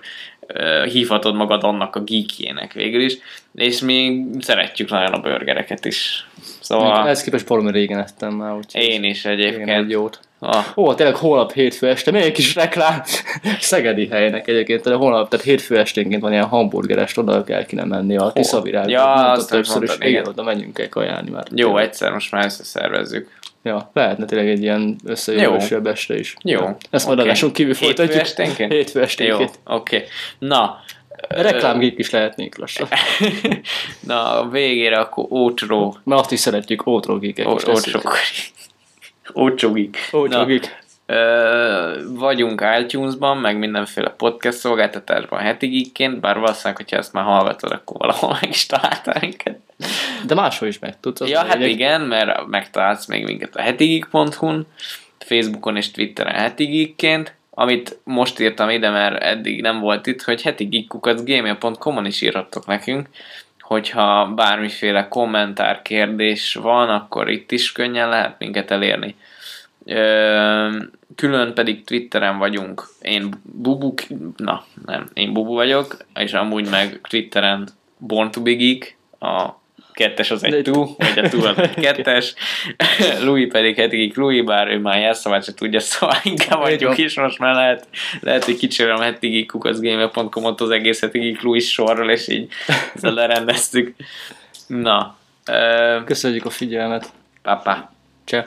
uh, hívhatod magad annak a geekjének végül is, és mi szeretjük nagyon a burgereket is. Szóval... Ez képest valami régen ettem már. Én is egyébként. Én egy jót. Ah. Ó, tényleg holnap hétfő este, még egy kis reklám Szegedi helynek egyébként, de holnap, tehát hétfő esténként van ilyen hamburgeres, oda kell kéne menni a Tiszavirág. Ja, azt többször is, igen, oda menjünk kell kajálni már. Jó, tényleg. egyszer most már összeszervezzük. Ja, lehetne tényleg egy ilyen összejövősebb este is. Jó. Ezt okay. majd kívül Hétfő folytatjuk. Esténként? Hétfő esténként. Jó, oké. Okay. Na, Reklámgép is lehetnék lassan. Na, a végére akkor ótró. Mert azt is szeretjük, ótró gíkek. Ócsogik. Ócsogik. vagyunk iTunes-ban, meg mindenféle podcast szolgáltatásban heti geekként, bár valószínűleg, hogyha ezt már hallgatod, akkor valahol meg is találtál minket. De máshol is meg tudsz. Ja, hát lényeg. igen, mert megtalálsz még minket a hetigeek.hu-n, Facebookon és Twitteren hetigeekként, amit most írtam ide, mert eddig nem volt itt, hogy hetigeekukacgmail.com-on is írhattok nekünk, hogyha bármiféle kommentár, kérdés van, akkor itt is könnyen lehet minket elérni. Külön pedig Twitteren vagyunk. Én Bubu, na nem, én Bubu vagyok, és amúgy meg Twitteren Born to be Geek, a kettes az egy tú, vagy a tú az egy kettes, Louis pedig hetikig Louis, bár ő már jelszavát se tudja, szóval inkább adjuk is, most már lehet, lehet hogy kicsérem hetigig kukaszgamer.com-ot az egész hetigig Louis sorról, és így ezzel lerendeztük. Na. Köszönjük a figyelmet. Papa. Cseh.